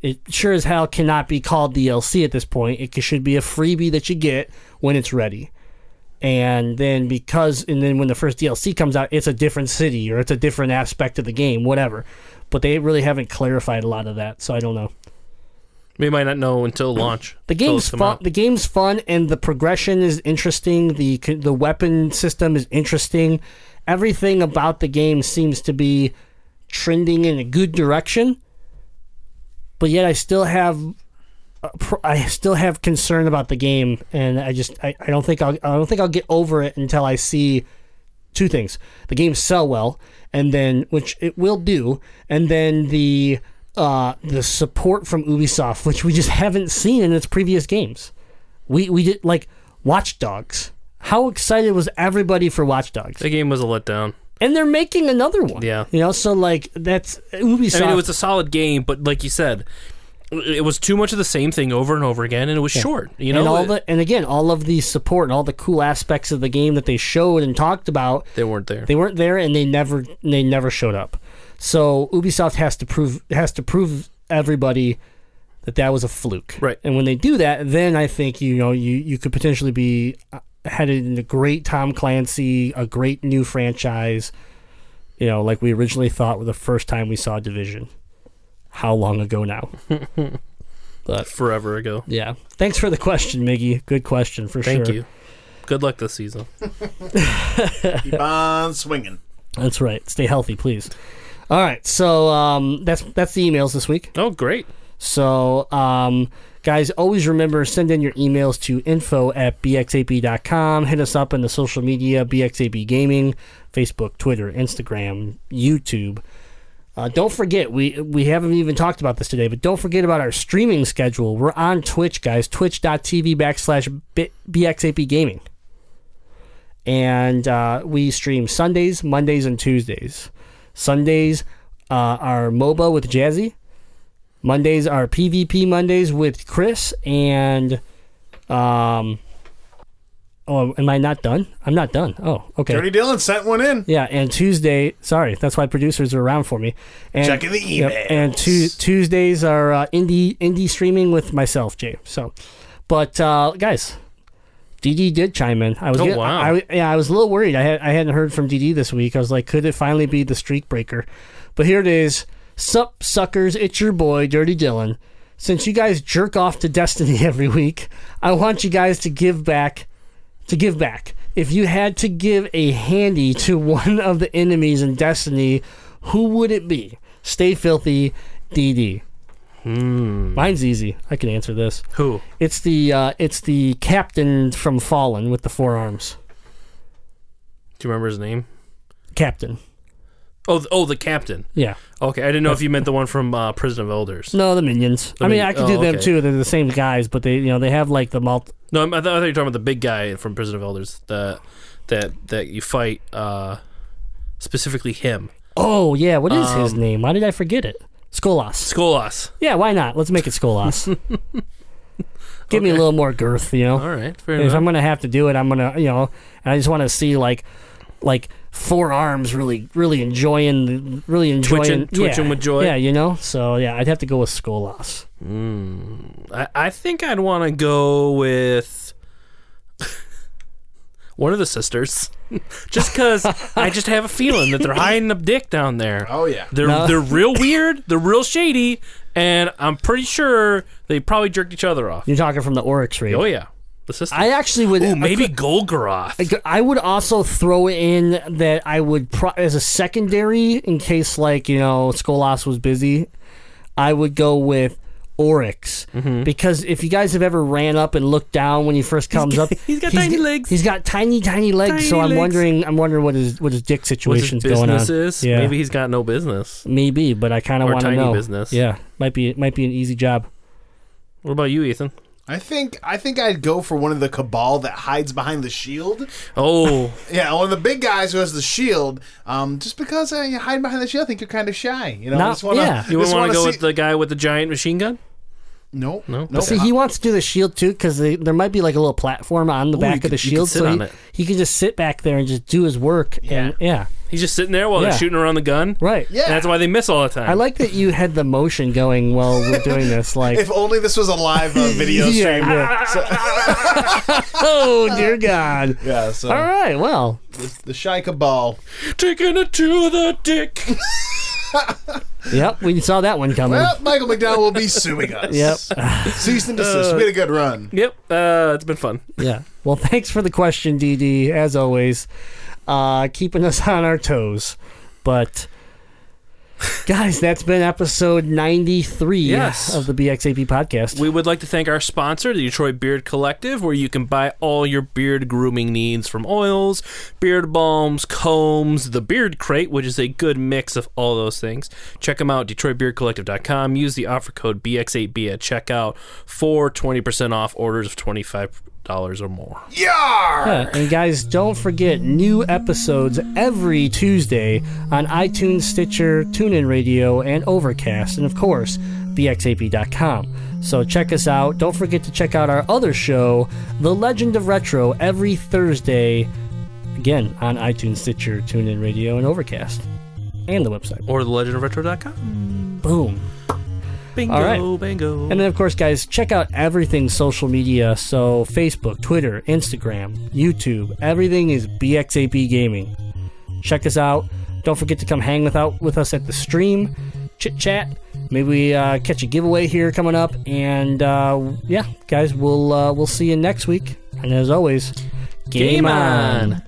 [SPEAKER 5] It sure as hell cannot be called DLC at this point. It should be a freebie that you get when it's ready. And then because and then when the first DLC comes out, it's a different city or it's a different aspect of the game, whatever. But they really haven't clarified a lot of that, so I don't know.
[SPEAKER 6] We might not know until launch.
[SPEAKER 5] The game's fun. The game's fun, and the progression is interesting. the The weapon system is interesting. Everything about the game seems to be trending in a good direction. But yet, I still have, uh, I still have concern about the game, and I just, I, I don't think I'll, I don't think I'll get over it until I see two things: the game sell well, and then which it will do, and then the uh, the support from Ubisoft, which we just haven't seen in its previous games. We we did like Watch Dogs. How excited was everybody for Watch Dogs?
[SPEAKER 6] The game was a letdown.
[SPEAKER 5] And they're making another one.
[SPEAKER 6] Yeah.
[SPEAKER 5] you know, so like that's Ubisoft.
[SPEAKER 6] I mean, it was a solid game, but like you said, it was too much of the same thing over and over again, and it was short. You know,
[SPEAKER 5] and all uh, the and again all of the support and all the cool aspects of the game that they showed and talked about
[SPEAKER 6] they weren't there.
[SPEAKER 5] they weren't there and they never they never showed up. So Ubisoft has to prove has to prove everybody that that was a fluke.
[SPEAKER 6] Right.
[SPEAKER 5] And when they do that, then I think you know you you could potentially be headed into great Tom Clancy, a great new franchise. You know, like we originally thought the first time we saw Division. How long ago now? but
[SPEAKER 6] Forever ago.
[SPEAKER 5] yeah, thanks for the question, Miggy. Good question for
[SPEAKER 6] Thank
[SPEAKER 5] sure.
[SPEAKER 6] Thank you. Good luck this season.
[SPEAKER 7] Keep on swinging.
[SPEAKER 5] That's right. Stay healthy, please. All right, so um, that's that's the emails this week.
[SPEAKER 6] Oh, great.
[SPEAKER 5] So, um, guys, always remember send in your emails to info at bx8b.com. Hit us up in the social media, BX8B Gaming, Facebook, Twitter, Instagram, YouTube. Uh, don't forget, we we haven't even talked about this today, but don't forget about our streaming schedule. We're on Twitch, guys, twitch.tv backslash BX8B Gaming. And uh, we stream Sundays, Mondays, and Tuesdays. Sundays uh, are MOBA with Jazzy. Mondays are PvP Mondays with Chris and um Oh, am I not done? I'm not done. Oh, okay.
[SPEAKER 7] Dirty Dylan sent one in.
[SPEAKER 5] Yeah, and Tuesday, sorry, that's why producers are around for me. And,
[SPEAKER 7] Checking the
[SPEAKER 5] yep, and tu- Tuesdays are uh, indie indie streaming with myself, Jay. So, but uh, guys, DD did chime in. I was
[SPEAKER 6] Oh,
[SPEAKER 5] get-
[SPEAKER 6] wow.
[SPEAKER 5] I, I- yeah, I was a little worried. I had I hadn't heard from DD this week. I was like, could it finally be the streak breaker? But here it is. Sup, suckers! It's your boy, Dirty Dylan. Since you guys jerk off to Destiny every week, I want you guys to give back. To give back. If you had to give a handy to one of the enemies in Destiny, who would it be? Stay filthy, DD.
[SPEAKER 6] Hmm.
[SPEAKER 5] Mine's easy. I can answer this.
[SPEAKER 6] Who?
[SPEAKER 5] It's the uh, it's the captain from Fallen with the four arms.
[SPEAKER 6] Do you remember his name?
[SPEAKER 5] Captain.
[SPEAKER 6] Oh, th- oh, the captain.
[SPEAKER 5] Yeah.
[SPEAKER 6] Okay, I didn't know if you meant the one from uh, Prison of Elders.
[SPEAKER 5] No, the minions. I mean,
[SPEAKER 6] min-
[SPEAKER 5] I could
[SPEAKER 6] oh,
[SPEAKER 5] do them
[SPEAKER 6] okay.
[SPEAKER 5] too. They're the same guys, but they you know they have like the multi.
[SPEAKER 6] No, I thought, I thought you were talking about the big guy from Prison of Elders. The that that you fight. Uh, specifically him,
[SPEAKER 5] Oh yeah, what is
[SPEAKER 6] Um,
[SPEAKER 5] his name? Why did I forget it? Skolas.
[SPEAKER 6] Skolas.
[SPEAKER 5] Yeah, why not? Let's make it Skolas. Give me a
[SPEAKER 6] Okay.
[SPEAKER 5] little more girth, you know.
[SPEAKER 6] All right, fair
[SPEAKER 5] if
[SPEAKER 6] enough.
[SPEAKER 5] I'm gonna have to do it, I'm gonna, you know, and I just want to see like, like four arms really, really enjoying, really enjoying,
[SPEAKER 6] Twitching- twitching
[SPEAKER 5] yeah,
[SPEAKER 6] with joy?
[SPEAKER 5] Yeah, you know. So yeah, I'd have to go with Skolas. Hmm.
[SPEAKER 6] I, I think I'd want to go with one of the sisters, just because I just have a feeling that they're hiding a dick down there.
[SPEAKER 7] Oh yeah.
[SPEAKER 6] They're
[SPEAKER 5] No.
[SPEAKER 6] they're real weird. They're real shady, and I'm pretty sure they probably jerked each other off.
[SPEAKER 5] You're talking from the Oryx raid.
[SPEAKER 6] Oh yeah, the sister.
[SPEAKER 5] I actually would.
[SPEAKER 6] Ooh, maybe Golgoroth.
[SPEAKER 5] I would also throw in that I would pro- as a secondary in case like you know Skolas was busy. I would go with Oryx
[SPEAKER 6] Mm-hmm.
[SPEAKER 5] because if you guys have ever ran up and looked down when he first comes up,
[SPEAKER 6] he's got tiny
[SPEAKER 5] g-
[SPEAKER 6] legs.
[SPEAKER 5] He's got tiny, tiny legs. so I'm
[SPEAKER 6] legs.
[SPEAKER 5] wondering, I'm wondering what his what his dick
[SPEAKER 6] What his
[SPEAKER 5] going on.
[SPEAKER 6] is?
[SPEAKER 5] Yeah,
[SPEAKER 6] Maybe he's got no business.
[SPEAKER 5] maybe, but I kind of want to know.
[SPEAKER 6] business.
[SPEAKER 5] Yeah, might be might be an easy job.
[SPEAKER 6] What about you, Ethan?
[SPEAKER 7] I think I think I'd go for one of the cabal that hides behind the shield.
[SPEAKER 6] Oh,
[SPEAKER 7] Yeah, one of the big guys who has the shield. Um, just because uh, you hide behind the shield, I think you're kind of shy. You know,
[SPEAKER 5] Not-
[SPEAKER 7] just wanna,
[SPEAKER 5] yeah.
[SPEAKER 6] you
[SPEAKER 7] just
[SPEAKER 6] would want
[SPEAKER 7] wanna
[SPEAKER 6] to go
[SPEAKER 7] see-
[SPEAKER 6] with the guy with the giant machine gun?
[SPEAKER 7] no,
[SPEAKER 6] No?
[SPEAKER 7] no.
[SPEAKER 5] See, he wants to do the shield too because there might be like a little platform on the
[SPEAKER 6] Ooh,
[SPEAKER 5] back of
[SPEAKER 6] could-
[SPEAKER 5] the
[SPEAKER 6] you could
[SPEAKER 5] shield,
[SPEAKER 6] sit
[SPEAKER 5] so
[SPEAKER 6] on
[SPEAKER 5] he,
[SPEAKER 6] it.
[SPEAKER 5] he can just sit back there and just do his work. And yeah,
[SPEAKER 6] He's just sitting there while
[SPEAKER 5] Yeah.
[SPEAKER 6] they're shooting around the gun.
[SPEAKER 5] Right.
[SPEAKER 7] Yeah.
[SPEAKER 6] And that's why they miss all the time.
[SPEAKER 5] I like that you had the motion going while we're doing this. Like,
[SPEAKER 7] If only this was a live uh, video
[SPEAKER 5] Yeah,
[SPEAKER 7] stream.
[SPEAKER 5] yeah. oh dear God!
[SPEAKER 7] Yeah, so
[SPEAKER 5] All right, well,
[SPEAKER 7] the, the shy cabal.
[SPEAKER 6] taking it to the dick.
[SPEAKER 5] yep, we saw that one coming.
[SPEAKER 7] Well, Michael McDowell will be suing us.
[SPEAKER 5] Yep.
[SPEAKER 7] Cease and desist. we had a good run.
[SPEAKER 6] yep. Uh, it's been fun.
[SPEAKER 5] Yeah. Well, thanks for the question, DD. As always, uh, keeping us on our toes. But guys, that's been episode ninety-three
[SPEAKER 6] Yes.
[SPEAKER 5] of the BX8B podcast.
[SPEAKER 6] We would like to thank our sponsor, the Detroit Beard Collective, where you can buy all your beard grooming needs from oils, beard balms, combs, the Beard Crate, which is a good mix of all those things. Check them out, DetroitBeardCollective.com. Use the offer code BX8B at checkout for 20% off orders of $25 or more.
[SPEAKER 5] Yeah, and guys, don't forget new episodes every Tuesday on iTunes, Stitcher, TuneIn Radio, and Overcast, and of course, bx8b.com. So check us out. Don't forget to check out our other show, The Legend of Retro, every Thursday, again on iTunes, Stitcher, TuneIn Radio, and Overcast, and the website.
[SPEAKER 6] Or thelegendofretro.com.
[SPEAKER 5] Boom.
[SPEAKER 6] Bingo,
[SPEAKER 5] All right.
[SPEAKER 6] bingo.
[SPEAKER 5] And then, of course, guys, check out everything social media. So, Facebook, Twitter, Instagram, YouTube, everything is BX8B Gaming. Check us out. Don't forget to come hang with out with us at the stream, chit chat. Maybe we uh, catch a giveaway here coming up. And uh, yeah, guys, we'll uh, we'll see you next week. And as always, game,
[SPEAKER 6] Game
[SPEAKER 5] on.
[SPEAKER 6] on.